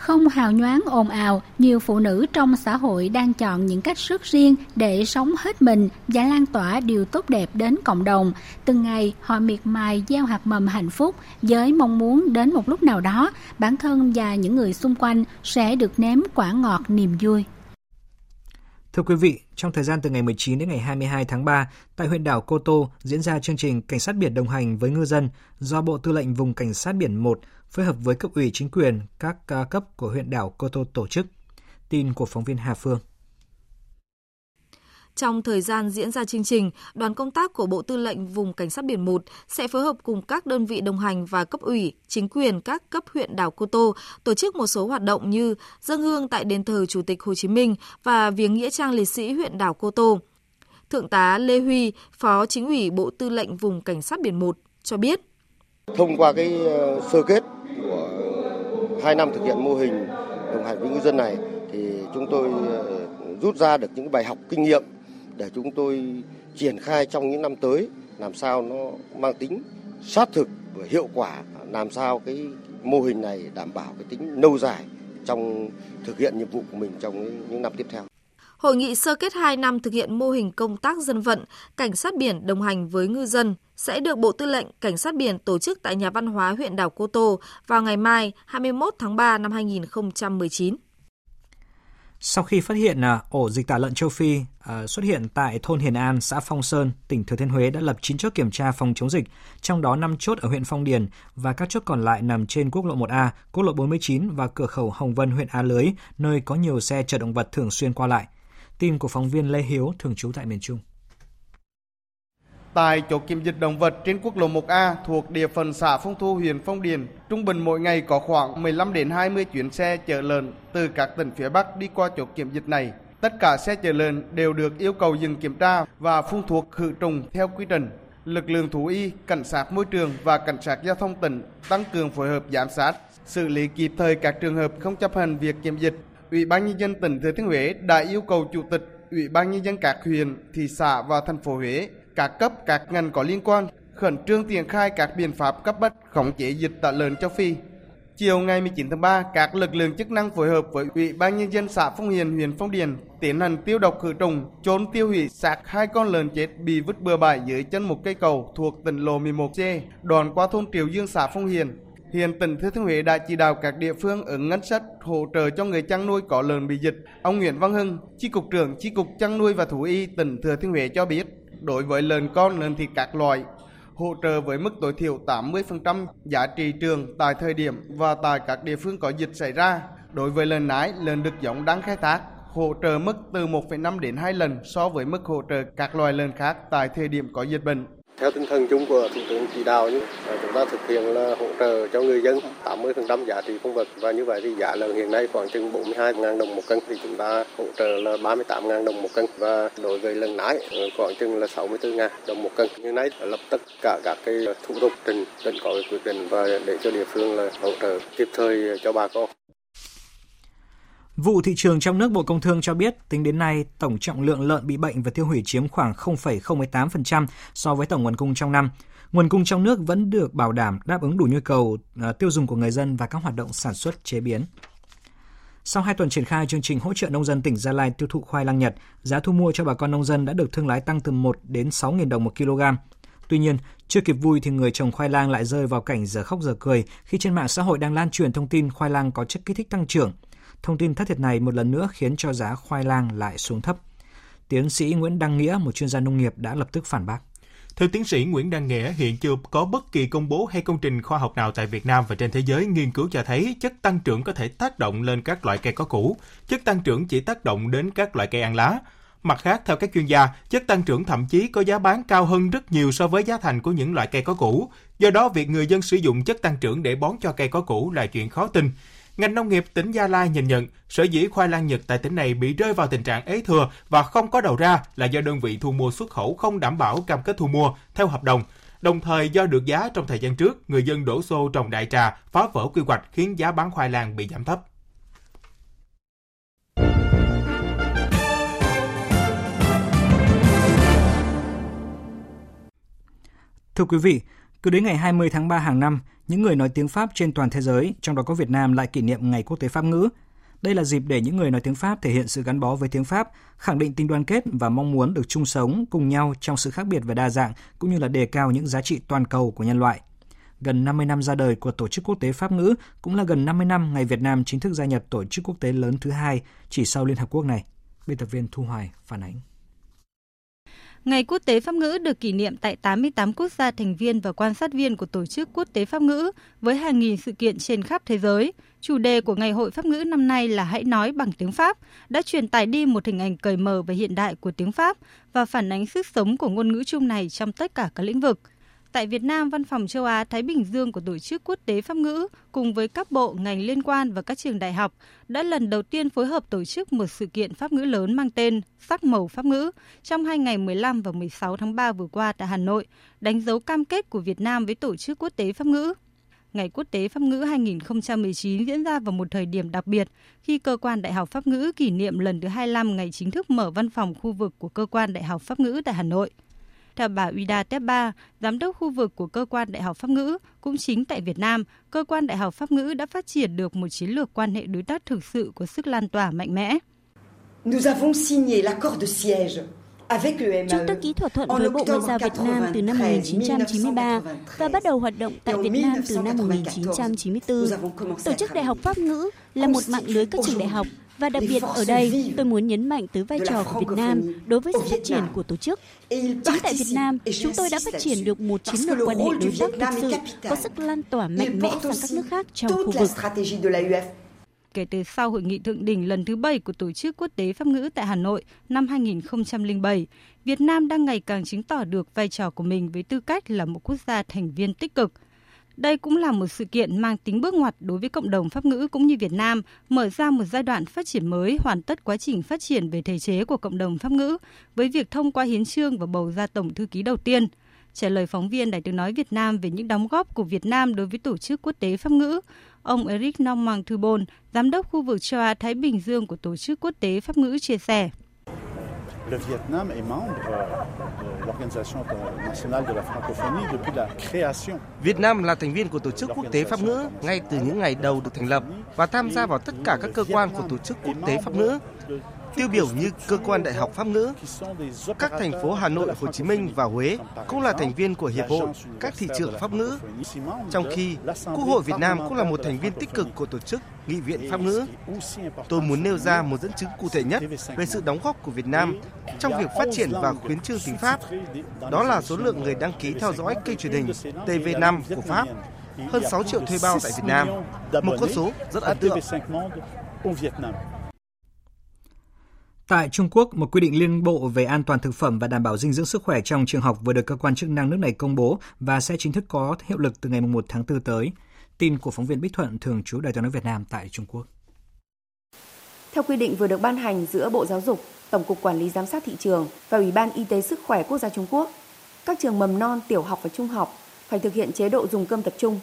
Speaker 25: không hào nhoáng ồn ào, nhiều phụ nữ trong xã hội đang chọn những cách rất riêng để sống hết mình và lan tỏa điều tốt đẹp đến cộng đồng. Từng ngày họ miệt mài gieo hạt mầm hạnh phúc với mong muốn đến một lúc nào đó bản thân và những người xung quanh sẽ được nếm quả ngọt niềm vui.
Speaker 1: Thưa quý vị, trong thời gian từ ngày 19 đến ngày 22 tháng 3, tại huyện đảo Cô Tô diễn ra chương trình Cảnh sát biển đồng hành với ngư dân do Bộ Tư lệnh Vùng Cảnh sát biển 1 phối hợp với cấp ủy chính quyền các cấp của huyện đảo Cô Tô tổ chức. Tin của phóng viên Hà Phương.
Speaker 28: Trong thời gian diễn ra chương trình, đoàn công tác của Bộ Tư lệnh Vùng Cảnh sát biển 1 sẽ phối hợp cùng các đơn vị đồng hành và cấp ủy, chính quyền các cấp huyện đảo Cô Tô tổ chức một số hoạt động như dâng hương tại đền thờ Chủ tịch Hồ Chí Minh và viếng nghĩa trang liệt sĩ huyện đảo Cô Tô. Thượng tá Lê Huy, Phó Chính ủy Bộ Tư lệnh Vùng Cảnh sát biển 1 cho biết.
Speaker 29: Thông qua cái ờ, sơ kết của hai năm thực hiện mô hình đồng hành với ngư dân này, thì chúng tôi ờ, rút ra được những bài học kinh nghiệm để chúng tôi triển khai trong những năm tới, làm sao nó mang tính sát thực và hiệu quả, làm sao cái mô hình này đảm bảo cái tính lâu dài trong thực hiện nhiệm vụ của mình trong những năm tiếp theo.
Speaker 28: Hội nghị sơ kết 2 năm thực hiện mô hình công tác dân vận, cảnh sát biển đồng hành với ngư dân sẽ được Bộ Tư lệnh Cảnh sát biển tổ chức tại Nhà văn hóa huyện đảo Cô Tô vào ngày mai 21 tháng 3 năm 2019.
Speaker 1: Sau khi phát hiện à, ổ dịch tả lợn châu Phi à, xuất hiện tại thôn Hiền An, xã Phong Sơn, tỉnh Thừa Thiên Huế đã lập 9 chốt kiểm tra phòng chống dịch, trong đó 5 chốt ở huyện Phong Điền và các chốt còn lại nằm trên quốc lộ 1A, quốc lộ 49 và cửa khẩu Hồng Vân huyện A Lưới, nơi có nhiều xe chở động vật thường xuyên qua lại. Tin của phóng viên Lê Hiếu thường trú tại miền Trung.
Speaker 30: Tại chỗ kiểm dịch động vật trên quốc lộ 1A thuộc địa phận xã Phong Thu, huyện Phong Điền, trung bình mỗi ngày có khoảng 15 đến 20 chuyến xe chở lợn từ các tỉnh phía Bắc đi qua chỗ kiểm dịch này. Tất cả xe chở lợn đều được yêu cầu dừng kiểm tra và phun thuốc khử trùng theo quy trình. Lực lượng thú y, cảnh sát môi trường và cảnh sát giao thông tỉnh tăng cường phối hợp giám sát, xử lý kịp thời các trường hợp không chấp hành việc kiểm dịch. Ủy ban nhân dân tỉnh Thừa Thiên Huế đã yêu cầu chủ tịch Ủy ban nhân dân các huyện, thị xã và thành phố Huế, các cấp các ngành có liên quan khẩn trương triển khai các biện pháp cấp bách khống chế dịch tả lợn châu Phi. Chiều ngày 19 tháng 3, các lực lượng chức năng phối hợp với Ủy ban nhân dân xã Phong Hiền, huyện Phong Điền tiến hành tiêu độc khử trùng, trốn tiêu hủy xác hai con lợn chết bị vứt bừa bãi dưới chân một cây cầu thuộc tỉnh lộ 11C, đoạn qua thôn Triều Dương xã Phong Hiền. Hiện tỉnh Thừa Thiên Huế đã chỉ đạo các địa phương ứng ngân sách hỗ trợ cho người chăn nuôi có lợn bị dịch. Ông Nguyễn Văn Hưng, Chi cục trưởng Chi cục chăn nuôi và thú y tỉnh Thừa Thiên Huế cho biết, đối với lợn con, lợn thịt các loại, hỗ trợ với mức tối thiểu 80% giá trị trường tại thời điểm và tại các địa phương có dịch xảy ra. Đối với lợn nái, lợn đực giống đang khai thác, hỗ trợ mức từ 1,5 đến 2 lần so với mức hỗ trợ các loài lợn khác tại thời điểm có dịch bệnh.
Speaker 29: Theo tinh thần chung của Thủ tướng chỉ đạo như chúng ta thực hiện là hỗ trợ cho người dân 80% giá trị công vật và như vậy thì giá lợn hiện nay khoảng chừng 42.000 đồng một cân thì chúng ta hỗ trợ là 38.000 đồng một cân và đối với lợn nái ờ, khoảng chừng là 64.000 đồng một cân. Như nay lập tất cả các cái thủ tục trình tỉnh có quyết định và để cho địa phương là hỗ trợ kịp thời cho bà con.
Speaker 1: Vụ thị trường trong nước Bộ Công Thương cho biết, tính đến nay, tổng trọng lượng lợn bị bệnh và tiêu hủy chiếm khoảng 0,08% so với tổng nguồn cung trong năm. Nguồn cung trong nước vẫn được bảo đảm đáp ứng đủ nhu cầu à, tiêu dùng của người dân và các hoạt động sản xuất chế biến. Sau 2 tuần triển khai chương trình hỗ trợ nông dân tỉnh Gia Lai tiêu thụ khoai lang Nhật, giá thu mua cho bà con nông dân đã được thương lái tăng từ 1 đến 6.000 đồng một kg. Tuy nhiên, chưa kịp vui thì người trồng khoai lang lại rơi vào cảnh giờ khóc giờ cười khi trên mạng xã hội đang lan truyền thông tin khoai lang có chất kích thích tăng trưởng – Thông tin thất thiệt này một lần nữa khiến cho giá khoai lang lại xuống thấp. Tiến sĩ Nguyễn Đăng Nghĩa, một chuyên gia nông nghiệp đã lập tức phản bác.
Speaker 2: Theo tiến sĩ Nguyễn Đăng Nghĩa, hiện chưa có bất kỳ công bố hay công trình khoa học nào tại Việt Nam và trên thế giới nghiên cứu cho thấy chất tăng trưởng có thể tác động lên các loại cây có củ. Chất tăng trưởng chỉ tác động đến các loại cây ăn lá. Mặt khác, theo các chuyên gia, chất tăng trưởng thậm chí có giá bán cao hơn rất nhiều so với giá thành của những loại cây có củ. Do đó, việc người dân sử dụng chất tăng trưởng để bón cho cây có củ là chuyện khó tin. Ngành nông nghiệp tỉnh Gia Lai nhìn nhận, sở dĩ khoai lang Nhật tại tỉnh này bị rơi vào tình trạng ế thừa và không có đầu ra là do đơn vị thu mua xuất khẩu không đảm bảo cam kết thu mua theo hợp đồng. Đồng thời do được giá trong thời gian trước, người dân đổ xô trồng đại trà, phá vỡ quy hoạch khiến giá bán khoai lang bị giảm thấp.
Speaker 1: Thưa quý vị, cứ đến ngày 20 tháng 3 hàng năm, những người nói tiếng Pháp trên toàn thế giới, trong đó có Việt Nam lại kỷ niệm Ngày Quốc tế Pháp ngữ. Đây là dịp để những người nói tiếng Pháp thể hiện sự gắn bó với tiếng Pháp, khẳng định tình đoàn kết và mong muốn được chung sống cùng nhau trong sự khác biệt và đa dạng, cũng như là đề cao những giá trị toàn cầu của nhân loại. Gần 50 năm ra đời của Tổ chức Quốc tế Pháp ngữ cũng là gần 50 năm ngày Việt Nam chính thức gia nhập Tổ chức Quốc tế lớn thứ hai chỉ sau Liên Hợp Quốc này. Biên tập viên Thu Hoài phản ánh.
Speaker 31: Ngày Quốc tế Pháp ngữ được kỷ niệm tại 88 quốc gia thành viên và quan sát viên của Tổ chức Quốc tế Pháp ngữ với hàng nghìn sự kiện trên khắp thế giới. Chủ đề của Ngày hội Pháp ngữ năm nay là Hãy nói bằng tiếng Pháp, đã truyền tải đi một hình ảnh cởi mở và hiện đại của tiếng Pháp và phản ánh sức sống của ngôn ngữ chung này trong tất cả các lĩnh vực – Tại Việt Nam, Văn phòng châu Á Thái Bình Dương của Tổ chức Quốc tế Pháp ngữ cùng với các bộ ngành liên quan và các trường đại học đã lần đầu tiên phối hợp tổ chức một sự kiện Pháp ngữ lớn mang tên Sắc màu Pháp ngữ trong hai ngày 15 và 16 tháng 3 vừa qua tại Hà Nội, đánh dấu cam kết của Việt Nam với Tổ chức Quốc tế Pháp ngữ. Ngày Quốc tế Pháp ngữ 2019 diễn ra vào một thời điểm đặc biệt khi Cơ quan Đại học Pháp ngữ kỷ niệm lần thứ 25 ngày chính thức mở văn phòng khu vực của Cơ quan Đại học Pháp ngữ tại Hà Nội. Theo bà Uida Tepba, giám đốc khu vực của cơ quan Đại học Pháp ngữ, cũng chính tại Việt Nam, cơ quan Đại học Pháp ngữ đã phát triển được một chiến lược quan hệ đối tác thực sự có sức lan tỏa mạnh mẽ.
Speaker 32: Nous avons signé l'accord de siège
Speaker 33: Chúng tôi ký thỏa thuận với Bộ Ngoại giao Việt Nam từ năm 1993 và bắt đầu hoạt động tại Việt Nam từ năm 1994. Tổ chức Đại học Pháp ngữ là một mạng lưới các trường đại học và đặc biệt ở đây, tôi muốn nhấn mạnh tới vai trò của Việt Nam đối với sự phát triển của tổ chức. Chính tại Việt Nam, chúng tôi đã phát triển được một chiến lược quan hệ đối tác thực sự có sức lan tỏa mạnh mẽ sang các nước khác trong khu vực
Speaker 31: kể từ sau hội nghị thượng đỉnh lần thứ 7 của Tổ chức Quốc tế Pháp ngữ tại Hà Nội năm 2007. Việt Nam đang ngày càng chứng tỏ được vai trò của mình với tư cách là một quốc gia thành viên tích cực. Đây cũng là một sự kiện mang tính bước ngoặt đối với cộng đồng Pháp ngữ cũng như Việt Nam, mở ra một giai đoạn phát triển mới hoàn tất quá trình phát triển về thể chế của cộng đồng Pháp ngữ với việc thông qua hiến trương và bầu ra tổng thư ký đầu tiên – Trả lời phóng viên Đài tiếng nói Việt Nam về những đóng góp của Việt Nam đối với tổ chức quốc tế Pháp ngữ, ông Eric Norman Thubon, giám đốc khu vực châu Á Thái Bình Dương của tổ chức quốc tế Pháp ngữ chia sẻ. Le Vietnam est membre de l'Organisation nationale de la francophonie depuis la création. Việt Nam là thành viên của tổ chức quốc tế Pháp ngữ ngay từ những ngày đầu được thành lập và tham gia vào tất cả các cơ quan của tổ chức quốc tế Pháp ngữ tiêu biểu như cơ quan đại học pháp ngữ. Các thành phố Hà Nội, Hồ Chí Minh và Huế cũng là thành viên của Hiệp hội các thị trường pháp ngữ. Trong khi Quốc hội Việt Nam cũng là một thành viên tích cực của tổ chức Nghị viện Pháp ngữ. Tôi muốn nêu ra một dẫn chứng cụ thể nhất về sự đóng góp của Việt Nam trong việc phát triển và khuyến trương tiếng Pháp. Đó là số lượng người đăng ký theo dõi kênh truyền hình TV5 của Pháp hơn 6 triệu thuê bao tại Việt Nam, một con số rất ấn tượng.
Speaker 1: Tại Trung Quốc, một quy định liên bộ về an toàn thực phẩm và đảm bảo dinh dưỡng sức khỏe trong trường học vừa được cơ quan chức năng nước này công bố và sẽ chính thức có hiệu lực từ ngày 1 tháng 4 tới. Tin của phóng viên Bích Thuận thường trú Đài tiếng nói Việt Nam tại Trung Quốc.
Speaker 34: Theo quy định vừa được ban hành giữa Bộ Giáo dục, Tổng cục Quản lý Giám sát Thị trường và Ủy ban Y tế Sức khỏe Quốc gia Trung Quốc, các trường mầm non, tiểu học và trung học phải thực hiện chế độ dùng cơm tập trung.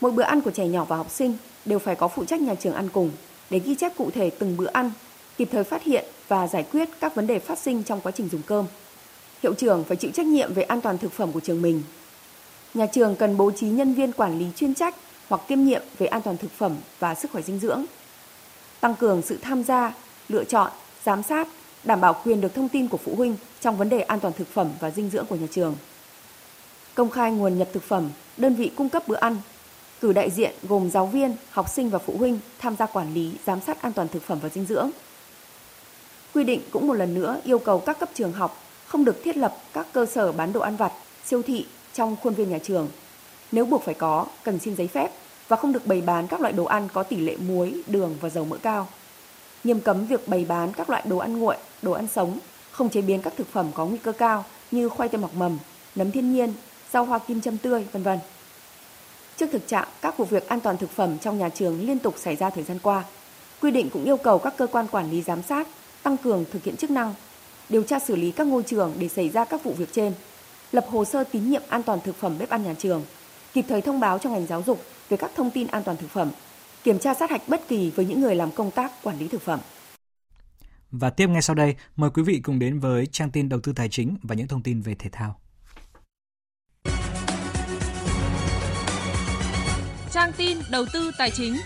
Speaker 34: Mỗi bữa ăn của trẻ nhỏ và học sinh đều phải có phụ trách nhà trường ăn cùng để ghi chép cụ thể từng bữa ăn kịp thời phát hiện và giải quyết các vấn đề phát sinh trong quá trình dùng cơm. Hiệu trưởng phải chịu trách nhiệm về an toàn thực phẩm của trường mình. Nhà trường cần bố trí nhân viên quản lý chuyên trách hoặc kiêm nhiệm về an toàn thực phẩm và sức khỏe dinh dưỡng. Tăng cường sự tham gia, lựa chọn, giám sát, đảm bảo quyền được thông tin của phụ huynh trong vấn đề an toàn thực phẩm và dinh dưỡng của nhà trường. Công khai nguồn nhập thực phẩm, đơn vị cung cấp bữa ăn, cử đại diện gồm giáo viên, học sinh và phụ huynh tham gia quản lý, giám sát an toàn thực phẩm và dinh dưỡng. Quy định cũng một lần nữa yêu cầu các cấp trường học không được thiết lập các cơ sở bán đồ ăn vặt, siêu thị trong khuôn viên nhà trường. Nếu buộc phải có, cần xin giấy phép và không được bày bán các loại đồ ăn có tỷ lệ muối, đường và dầu mỡ cao. Nghiêm cấm việc bày bán các loại đồ ăn nguội, đồ ăn sống, không chế biến các thực phẩm có nguy cơ cao như khoai tây mọc mầm, nấm thiên nhiên, rau hoa kim châm tươi, vân vân. Trước thực trạng các vụ việc an toàn thực phẩm trong nhà trường liên tục xảy ra thời gian qua, quy định cũng yêu cầu các cơ quan quản lý giám sát tăng cường thực hiện chức năng, điều tra xử lý các ngôi trường để xảy ra các vụ việc trên, lập hồ sơ tín nhiệm an toàn thực phẩm bếp ăn nhà trường, kịp thời thông báo cho ngành giáo dục về các thông tin an toàn thực phẩm, kiểm tra sát hạch bất kỳ với những người làm công tác quản lý thực phẩm.
Speaker 1: Và tiếp ngay sau đây, mời quý vị cùng đến với trang tin đầu tư tài chính và những thông tin về thể thao.
Speaker 30: Trang tin đầu tư tài chính.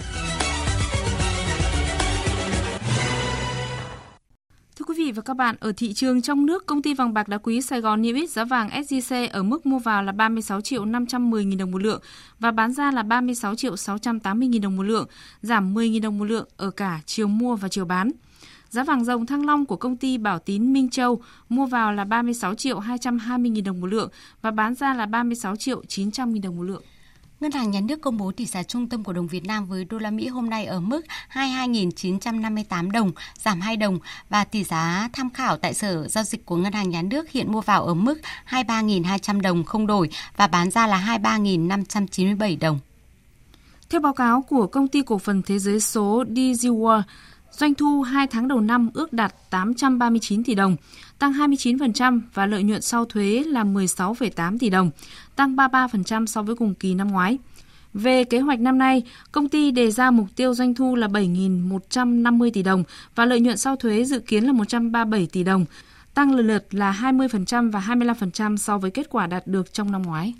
Speaker 30: Thưa quý vị và các bạn, ở thị trường trong nước, công ty vàng bạc đá quý Sài Gòn niêm yết giá vàng SJC ở mức mua vào là 36 triệu 510 000 đồng một lượng và bán ra là 36 triệu 680 000 đồng một lượng, giảm 10 000 đồng một lượng ở cả chiều mua và chiều bán. Giá vàng dòng thăng long của công ty Bảo Tín Minh Châu mua vào là 36 triệu 220 000 đồng một lượng và bán ra là 36 triệu 900 000 đồng một lượng.
Speaker 35: Ngân hàng Nhà nước công bố tỷ giá trung tâm của đồng Việt Nam với đô la Mỹ hôm nay ở mức 22.958 đồng, giảm 2 đồng và tỷ giá tham khảo tại Sở giao dịch của Ngân hàng Nhà nước hiện mua vào ở mức 23.200 đồng không đổi và bán ra là 23.597 đồng.
Speaker 30: Theo báo cáo của công ty cổ phần thế giới số DigiWorld, Doanh thu 2 tháng đầu năm ước đạt 839 tỷ đồng, tăng 29% và lợi nhuận sau thuế là 16,8 tỷ đồng, tăng 33% so với cùng kỳ năm ngoái. Về kế hoạch năm nay, công ty đề ra mục tiêu doanh thu là 7.150 tỷ đồng và lợi nhuận sau thuế dự kiến là 137 tỷ đồng, tăng lần lượt là 20% và 25% so với kết quả đạt được trong năm ngoái.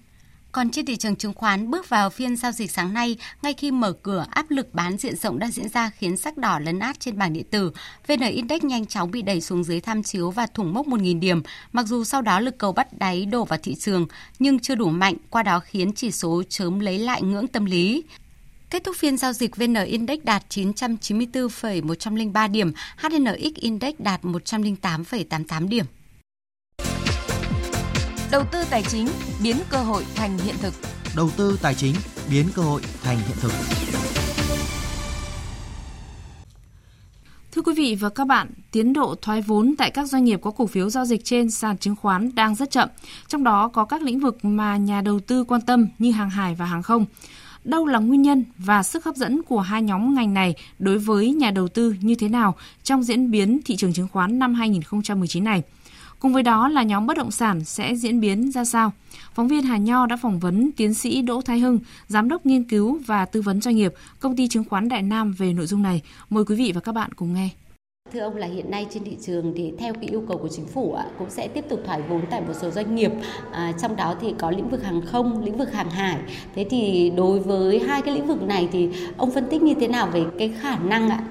Speaker 35: Còn trên thị trường chứng khoán bước vào phiên giao dịch sáng nay, ngay khi mở cửa áp lực bán diện rộng đang diễn ra khiến sắc đỏ lấn át trên bảng điện tử. VN Index nhanh chóng bị đẩy xuống dưới tham chiếu và thủng mốc 1.000 điểm, mặc dù sau đó lực cầu bắt đáy đổ vào thị trường nhưng chưa đủ mạnh, qua đó khiến chỉ số chớm lấy lại ngưỡng tâm lý. Kết thúc phiên giao dịch VN Index đạt 994,103 điểm, HNX Index đạt 108,88 điểm.
Speaker 30: Đầu tư tài chính biến cơ hội thành hiện thực.
Speaker 36: Đầu tư tài chính biến cơ hội thành hiện thực.
Speaker 37: Thưa quý vị và các bạn, tiến độ thoái vốn tại các doanh nghiệp có cổ phiếu giao dịch trên sàn chứng khoán đang rất chậm, trong đó có các lĩnh vực mà nhà đầu tư quan tâm như hàng hải và hàng không. Đâu là nguyên nhân và sức hấp dẫn của hai nhóm ngành này đối với nhà đầu tư như thế nào trong diễn biến thị trường chứng khoán năm 2019 này? Cùng với đó là nhóm bất động sản sẽ diễn biến ra sao? Phóng viên Hà Nho đã phỏng vấn tiến sĩ Đỗ Thái Hưng, giám đốc nghiên cứu và tư vấn doanh nghiệp, công ty chứng khoán Đại Nam về nội dung này. Mời quý vị và các bạn cùng nghe.
Speaker 35: Thưa ông là hiện nay trên thị trường thì theo cái yêu cầu của chính phủ cũng sẽ tiếp tục thoái vốn tại một số doanh nghiệp, à, trong đó thì có lĩnh vực hàng không, lĩnh vực hàng hải. Thế thì đối với hai cái lĩnh vực này thì ông phân tích như thế nào về cái khả năng ạ?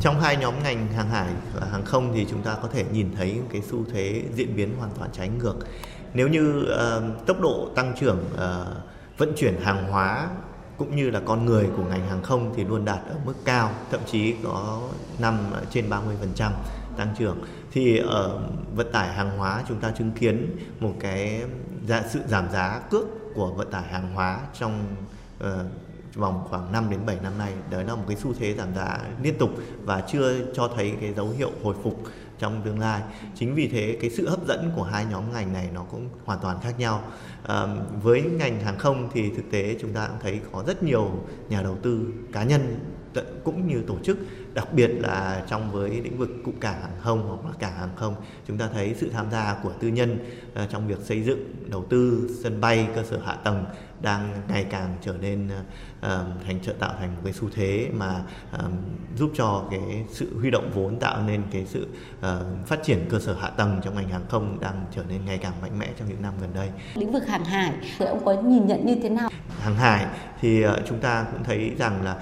Speaker 38: Trong hai nhóm ngành hàng hải và hàng không thì chúng ta có thể nhìn thấy cái xu thế diễn biến hoàn toàn trái ngược. Nếu như uh, tốc độ tăng trưởng uh, vận chuyển hàng hóa cũng như là con người của ngành hàng không thì luôn đạt ở mức cao, thậm chí có năm trên 30% tăng trưởng. Thì ở vận tải hàng hóa chúng ta chứng kiến một cái sự giảm giá cước của vận tải hàng hóa trong uh, vòng khoảng 5 đến 7 năm nay. Đấy là một cái xu thế giảm giá liên tục và chưa cho thấy cái dấu hiệu hồi phục trong tương lai. Chính vì thế cái sự hấp dẫn của hai nhóm ngành này nó cũng hoàn toàn khác nhau. À, với ngành hàng không thì thực tế chúng ta cũng thấy có rất nhiều nhà đầu tư cá nhân cũng như tổ chức đặc biệt là trong với lĩnh vực cụm cảng hàng không hoặc là cảng hàng không chúng ta thấy sự tham gia của tư nhân uh, trong việc xây dựng đầu tư sân bay cơ sở hạ tầng đang ngày càng trở nên uh, thành trợ tạo thành một cái xu thế mà giúp cho cái sự huy động vốn tạo nên cái sự uh, phát triển cơ sở hạ tầng trong ngành hàng không đang trở nên ngày càng mạnh mẽ trong những năm gần đây.
Speaker 35: Lĩnh vực hàng hải thì ông có nhìn nhận như thế nào?
Speaker 38: Hàng hải thì chúng ta cũng thấy rằng là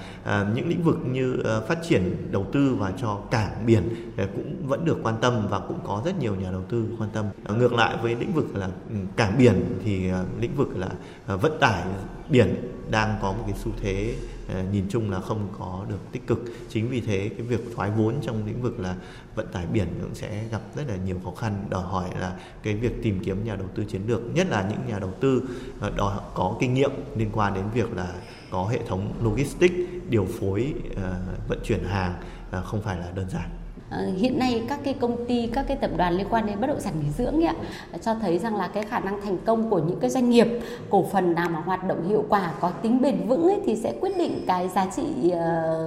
Speaker 38: những lĩnh vực như phát triển đầu tư và cho cảng biển ờ, cũng vẫn được quan tâm và cũng có rất nhiều nhà đầu tư quan tâm. Ờ, ngược lại với lĩnh vực là ừ, cảng biển thì ờ, lĩnh vực là vận tải biển đang có một cái xu thế nhìn chung là không có được tích cực. Chính vì thế cái việc thoái vốn trong lĩnh vực là vận tải biển cũng sẽ gặp rất là nhiều khó khăn đòi hỏi là cái việc tìm kiếm nhà đầu tư chiến lược, nhất là những nhà đầu tư đòi có kinh nghiệm liên quan đến việc là có hệ thống logistics điều phối uh, vận chuyển hàng uh, không phải là đơn giản.
Speaker 35: À, hiện nay các cái công ty các cái tập đoàn liên quan đến bất động sản nghỉ dưỡng ấy, cho thấy rằng là cái khả năng thành công của những cái doanh nghiệp cổ phần nào mà hoạt động hiệu quả có tính bền vững ấy, thì sẽ quyết định cái giá trị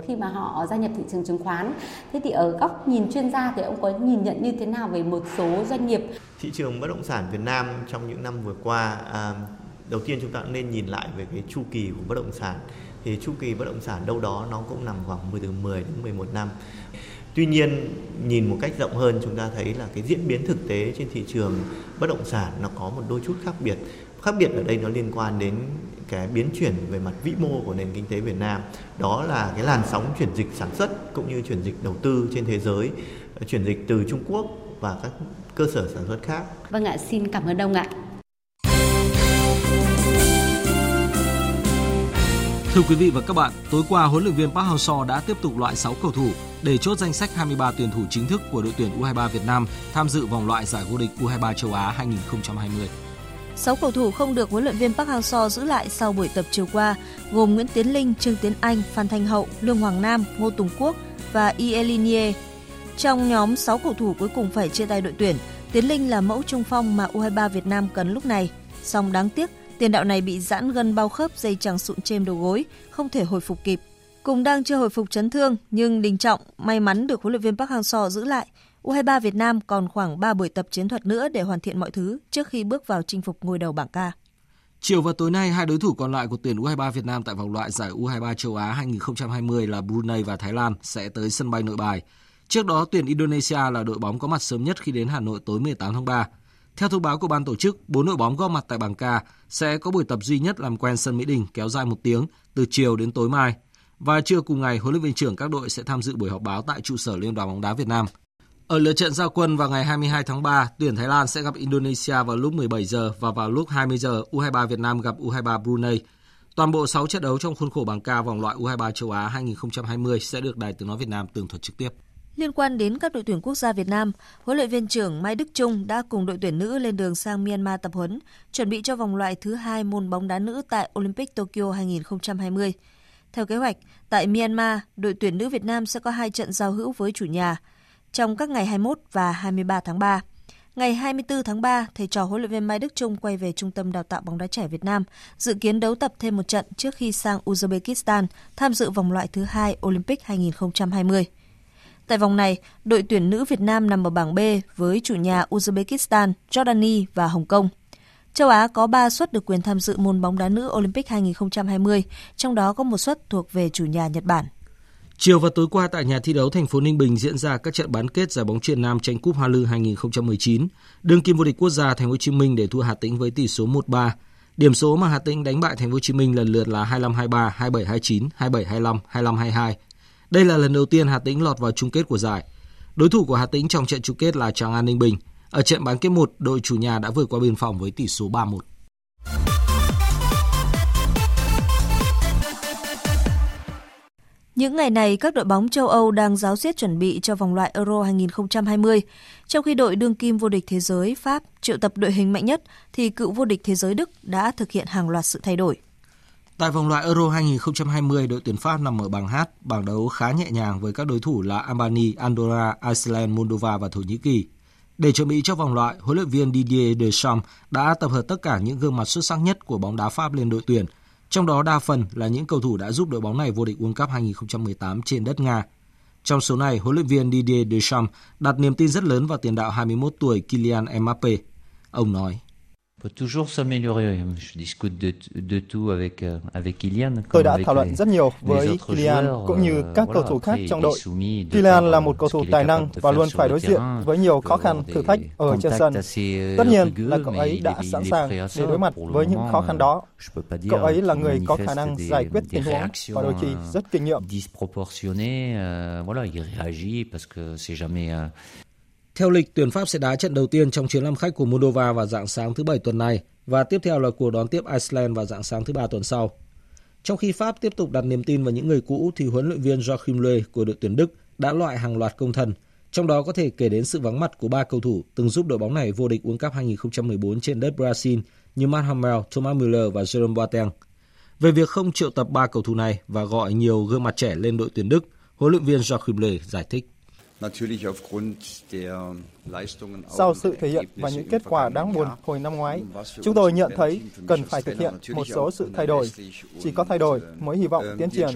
Speaker 35: khi mà họ gia nhập thị trường chứng khoán. Thế thì ở góc nhìn chuyên gia thì ông có nhìn nhận như thế nào về một số doanh nghiệp?
Speaker 38: Thị trường bất động sản Việt Nam trong những năm vừa qua uh, đầu tiên chúng ta nên nhìn lại về cái chu kỳ của bất động sản thì chu kỳ bất động sản đâu đó nó cũng nằm khoảng 10 từ 10 đến 11 năm. Tuy nhiên nhìn một cách rộng hơn chúng ta thấy là cái diễn biến thực tế trên thị trường bất động sản nó có một đôi chút khác biệt. Khác biệt ở đây nó liên quan đến cái biến chuyển về mặt vĩ mô của nền kinh tế Việt Nam. Đó là cái làn sóng chuyển dịch sản xuất cũng như chuyển dịch đầu tư trên thế giới, chuyển dịch từ Trung Quốc và các cơ sở sản xuất khác.
Speaker 35: Vâng ạ, xin cảm ơn ông ạ.
Speaker 30: Thưa quý vị và các bạn, tối qua huấn luyện viên Park Hang-seo đã tiếp tục loại 6 cầu thủ để chốt danh sách 23 tuyển thủ chính thức của đội tuyển U23 Việt Nam tham dự vòng loại giải vô địch U23 châu Á 2020.
Speaker 28: 6 cầu thủ không được huấn luyện viên Park Hang-seo giữ lại sau buổi tập chiều qua, gồm Nguyễn Tiến Linh, Trương Tiến Anh, Phan Thanh Hậu, Lương Hoàng Nam, Ngô Tùng Quốc và Ielinie. Trong nhóm 6 cầu thủ cuối cùng phải chia tay đội tuyển, Tiến Linh là mẫu trung phong mà U23 Việt Nam cần lúc này. Song đáng tiếc, Tiền đạo này bị giãn gân bao khớp dây chằng sụn trên đầu gối, không thể hồi phục kịp. Cùng đang chưa hồi phục chấn thương, nhưng Đình Trọng may mắn được huấn luyện viên Park Hang-seo giữ lại. U23 Việt Nam còn khoảng 3 buổi tập chiến thuật nữa để hoàn thiện mọi thứ trước khi bước vào chinh phục ngôi đầu bảng ca.
Speaker 30: Chiều và tối nay, hai đối thủ còn lại của tuyển U23 Việt Nam tại vòng loại giải U23 châu Á 2020 là Brunei và Thái Lan sẽ tới sân bay nội bài. Trước đó, tuyển Indonesia là đội bóng có mặt sớm nhất khi đến Hà Nội tối 18 tháng 3. Theo thông báo của ban tổ chức, bốn đội bóng góp mặt tại bảng K sẽ có buổi tập duy nhất làm quen sân Mỹ Đình kéo dài một tiếng từ chiều đến tối mai. Và trưa cùng ngày, huấn luyện viên trưởng các đội sẽ tham dự buổi họp báo tại trụ sở Liên đoàn bóng đá Việt Nam. Ở lượt trận giao quân vào ngày 22 tháng 3, tuyển Thái Lan sẽ gặp Indonesia vào lúc 17 giờ và vào lúc 20 giờ U23 Việt Nam gặp U23 Brunei. Toàn bộ 6 trận đấu trong khuôn khổ bảng K vòng loại U23 châu Á 2020 sẽ được Đài Tiếng nói Việt Nam tường thuật trực tiếp.
Speaker 28: Liên quan đến các đội tuyển quốc gia Việt Nam, huấn luyện viên trưởng Mai Đức Trung đã cùng đội tuyển nữ lên đường sang Myanmar tập huấn, chuẩn bị cho vòng loại thứ hai môn bóng đá nữ tại Olympic Tokyo 2020. Theo kế hoạch, tại Myanmar, đội tuyển nữ Việt Nam sẽ có hai trận giao hữu với chủ nhà trong các ngày 21 và 23 tháng 3. Ngày 24 tháng 3, thầy trò huấn luyện viên Mai Đức Trung quay về Trung tâm Đào tạo bóng đá trẻ Việt Nam, dự kiến đấu tập thêm một trận trước khi sang Uzbekistan tham dự vòng loại thứ hai Olympic 2020. Tại vòng này, đội tuyển nữ Việt Nam nằm ở bảng B với chủ nhà Uzbekistan, Jordani và Hồng Kông. Châu Á có 3 suất được quyền tham dự môn bóng đá nữ Olympic 2020, trong đó có một suất thuộc về chủ nhà Nhật Bản.
Speaker 30: Chiều và tối qua tại nhà thi đấu thành phố Ninh Bình diễn ra các trận bán kết giải bóng chuyền nam tranh cúp Hoa Lư 2019. Đương kim vô địch quốc gia Thành phố Hồ Chí Minh để thua Hà Tĩnh với tỷ số 1-3. Điểm số mà Hà Tĩnh đánh bại Thành phố Hồ Chí Minh lần lượt là 25-23, 27-29, 27-25, 25-22. Đây là lần đầu tiên Hà Tĩnh lọt vào chung kết của giải. Đối thủ của Hà Tĩnh trong trận chung kết là Tràng An Ninh Bình. Ở trận bán kết 1, đội chủ nhà đã vượt qua biên phòng với tỷ số 3-1.
Speaker 28: Những ngày này, các đội bóng châu Âu đang giáo diết chuẩn bị cho vòng loại Euro 2020. Trong khi đội đương kim vô địch thế giới Pháp triệu tập đội hình mạnh nhất, thì cựu vô địch thế giới Đức đã thực hiện hàng loạt sự thay đổi.
Speaker 30: Tại vòng loại Euro 2020, đội tuyển Pháp nằm ở bảng H, bảng đấu khá nhẹ nhàng với các đối thủ là Albania, Andorra, Iceland, Moldova và Thổ Nhĩ Kỳ. Để chuẩn bị cho vòng loại, huấn luyện viên Didier Deschamps đã tập hợp tất cả những gương mặt xuất sắc nhất của bóng đá Pháp lên đội tuyển, trong đó đa phần là những cầu thủ đã giúp đội bóng này vô địch World Cup 2018 trên đất Nga. Trong số này, huấn luyện viên Didier Deschamps đặt niềm tin rất lớn vào tiền đạo 21 tuổi Kylian Mbappe. Ông nói:
Speaker 39: peut toujours s'améliorer. Je discute de, de tout avec, euh, avec Kylian.
Speaker 33: Tôi đã thảo luận rất nhiều với Kylian cũng như các cầu thủ khác trong đội. Kylian là một cầu thủ tài năng và luôn phải đối diện với nhiều khó khăn, thử thách ở trên sân. Tất nhiên là cậu ấy đã sẵn sàng để đối mặt với những khó khăn đó. Cậu ấy là người có khả năng giải quyết tình huống và đôi khi rất kinh nghiệm.
Speaker 30: Theo lịch, tuyển Pháp sẽ đá trận đầu tiên trong chuyến làm khách của Moldova vào dạng sáng thứ Bảy tuần này và tiếp theo là cuộc đón tiếp Iceland vào dạng sáng thứ Ba tuần sau. Trong khi Pháp tiếp tục đặt niềm tin vào những người cũ thì huấn luyện viên Joachim Löw của đội tuyển Đức đã loại hàng loạt công thần, trong đó có thể kể đến sự vắng mặt của ba cầu thủ từng giúp đội bóng này vô địch World Cup 2014 trên đất Brazil như Matt Hummel, Thomas Müller và Jerome Boateng. Về việc không triệu tập ba cầu thủ này và gọi nhiều gương mặt trẻ lên đội tuyển Đức, huấn luyện viên Joachim Löw giải thích.
Speaker 33: Sau sự thể hiện và những kết quả đáng buồn hồi năm ngoái, chúng tôi nhận thấy cần phải thực hiện một số sự thay đổi. Chỉ có thay đổi mới hy vọng tiến triển.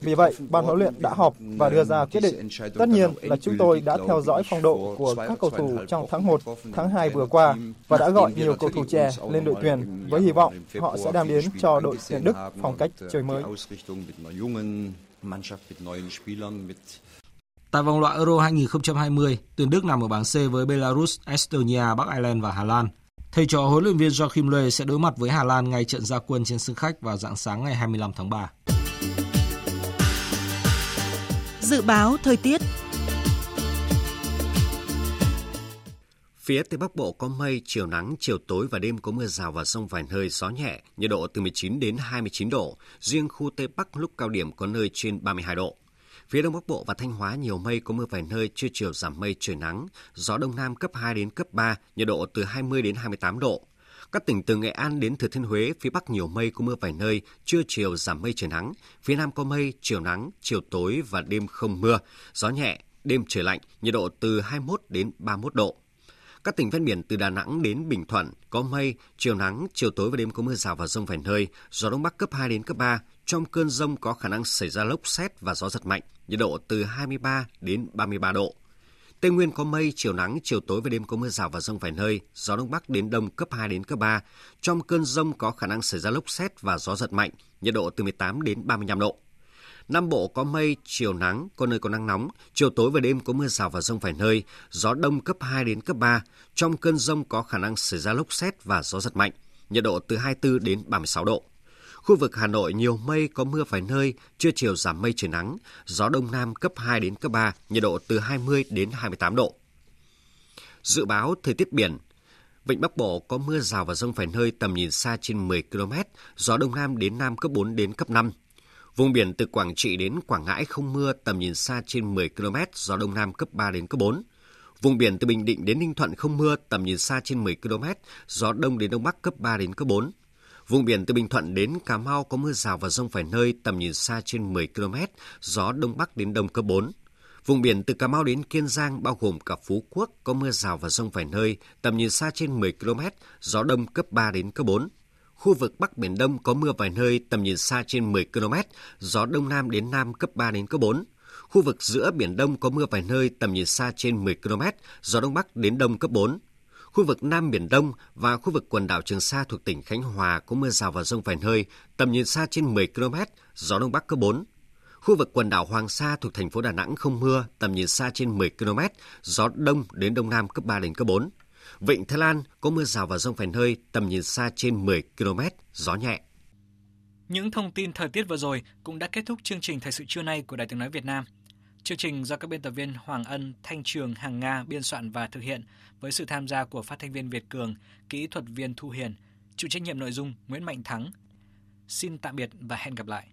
Speaker 33: Vì vậy, ban huấn luyện đã họp và đưa ra quyết định. Tất nhiên là chúng tôi đã theo dõi phong độ của các cầu thủ trong tháng 1, tháng 2 vừa qua và đã gọi nhiều cầu thủ trẻ lên đội tuyển với hy vọng họ sẽ đem đến cho đội tuyển Đức phong cách chơi mới.
Speaker 30: Tại vòng loại Euro 2020, tuyển Đức nằm ở bảng C với Belarus, Estonia, Bắc Ireland và Hà Lan. Thầy trò huấn luyện viên Joachim Löw sẽ đối mặt với Hà Lan ngay trận gia quân trên sân khách vào dạng sáng ngày 25 tháng 3.
Speaker 40: Dự báo thời tiết
Speaker 41: Phía Tây Bắc Bộ có mây, chiều nắng, chiều tối và đêm có mưa rào và rông vài nơi, gió nhẹ, nhiệt độ từ 19 đến 29 độ. Riêng khu Tây Bắc lúc cao điểm có nơi trên 32 độ. Phía Đông Bắc Bộ và Thanh Hóa nhiều mây có mưa vài nơi, trưa chiều giảm mây trời nắng, gió Đông Nam cấp 2 đến cấp 3, nhiệt độ từ 20 đến 28 độ. Các tỉnh từ Nghệ An đến Thừa Thiên Huế, phía Bắc nhiều mây có mưa vài nơi, trưa chiều giảm mây trời nắng, phía Nam có mây, chiều nắng, chiều tối và đêm không mưa, gió nhẹ, đêm trời lạnh, nhiệt độ từ 21 đến 31 độ. Các tỉnh ven biển từ Đà Nẵng đến Bình Thuận có mây, chiều nắng, chiều tối và đêm có mưa rào và rông vài nơi, gió đông bắc cấp 2 đến cấp 3. Trong cơn rông có khả năng xảy ra lốc xét và gió giật mạnh, nhiệt độ từ 23 đến 33 độ. Tây Nguyên có mây, chiều nắng, chiều tối và đêm có mưa rào và rông vài nơi, gió đông bắc đến đông cấp 2 đến cấp 3. Trong cơn rông có khả năng xảy ra lốc xét và gió giật mạnh, nhiệt độ từ 18 đến 35 độ. Nam Bộ có mây, chiều nắng, có nơi có nắng nóng, chiều tối và đêm có mưa rào và rông vài nơi, gió đông cấp 2 đến cấp 3. Trong cơn rông có khả năng xảy ra lốc xét và gió giật mạnh, nhiệt độ từ 24 đến 36 độ. Khu vực Hà Nội nhiều mây có mưa vài nơi, trưa chiều giảm mây trời nắng, gió đông nam cấp 2 đến cấp 3, nhiệt độ từ 20 đến 28 độ. Dự báo thời tiết biển, Vịnh Bắc Bộ có mưa rào và rông vài nơi tầm nhìn xa trên 10 km, gió đông nam đến nam cấp 4 đến cấp 5. Vùng biển từ Quảng Trị đến Quảng Ngãi không mưa, tầm nhìn xa trên 10 km, gió đông nam cấp 3 đến cấp 4. Vùng biển từ Bình Định đến Ninh Thuận không mưa, tầm nhìn xa trên 10 km, gió đông đến đông bắc cấp 3 đến cấp 4. Vùng biển từ Bình Thuận đến Cà Mau có mưa rào và rông vài nơi, tầm nhìn xa trên 10 km, gió đông bắc đến đông cấp 4. Vùng biển từ Cà Mau đến Kiên Giang bao gồm cả Phú Quốc có mưa rào và rông vài nơi, tầm nhìn xa trên 10 km, gió đông cấp 3 đến cấp 4. Khu vực Bắc Biển Đông có mưa vài nơi, tầm nhìn xa trên 10 km, gió Đông Nam đến Nam cấp 3 đến cấp 4. Khu vực giữa Biển Đông có mưa vài nơi, tầm nhìn xa trên 10 km, gió Đông Bắc đến Đông cấp 4. Khu vực Nam Biển Đông và khu vực quần đảo Trường Sa thuộc tỉnh Khánh Hòa có mưa rào và rông vài nơi, tầm nhìn xa trên 10 km, gió Đông Bắc cấp 4. Khu vực quần đảo Hoàng Sa thuộc thành phố Đà Nẵng không mưa, tầm nhìn xa trên 10 km, gió Đông đến Đông Nam cấp 3 đến cấp 4. Vịnh Thái Lan có mưa rào và rông vài nơi, tầm nhìn xa trên 10 km, gió nhẹ.
Speaker 1: Những thông tin thời tiết vừa rồi cũng đã kết thúc chương trình Thời sự trưa nay của Đài tiếng nói Việt Nam. Chương trình do các biên tập viên Hoàng Ân, Thanh Trường, Hàng Nga biên soạn và thực hiện với sự tham gia của phát thanh viên Việt Cường, kỹ thuật viên Thu Hiền, chịu trách nhiệm nội dung Nguyễn Mạnh Thắng. Xin tạm biệt và hẹn gặp lại.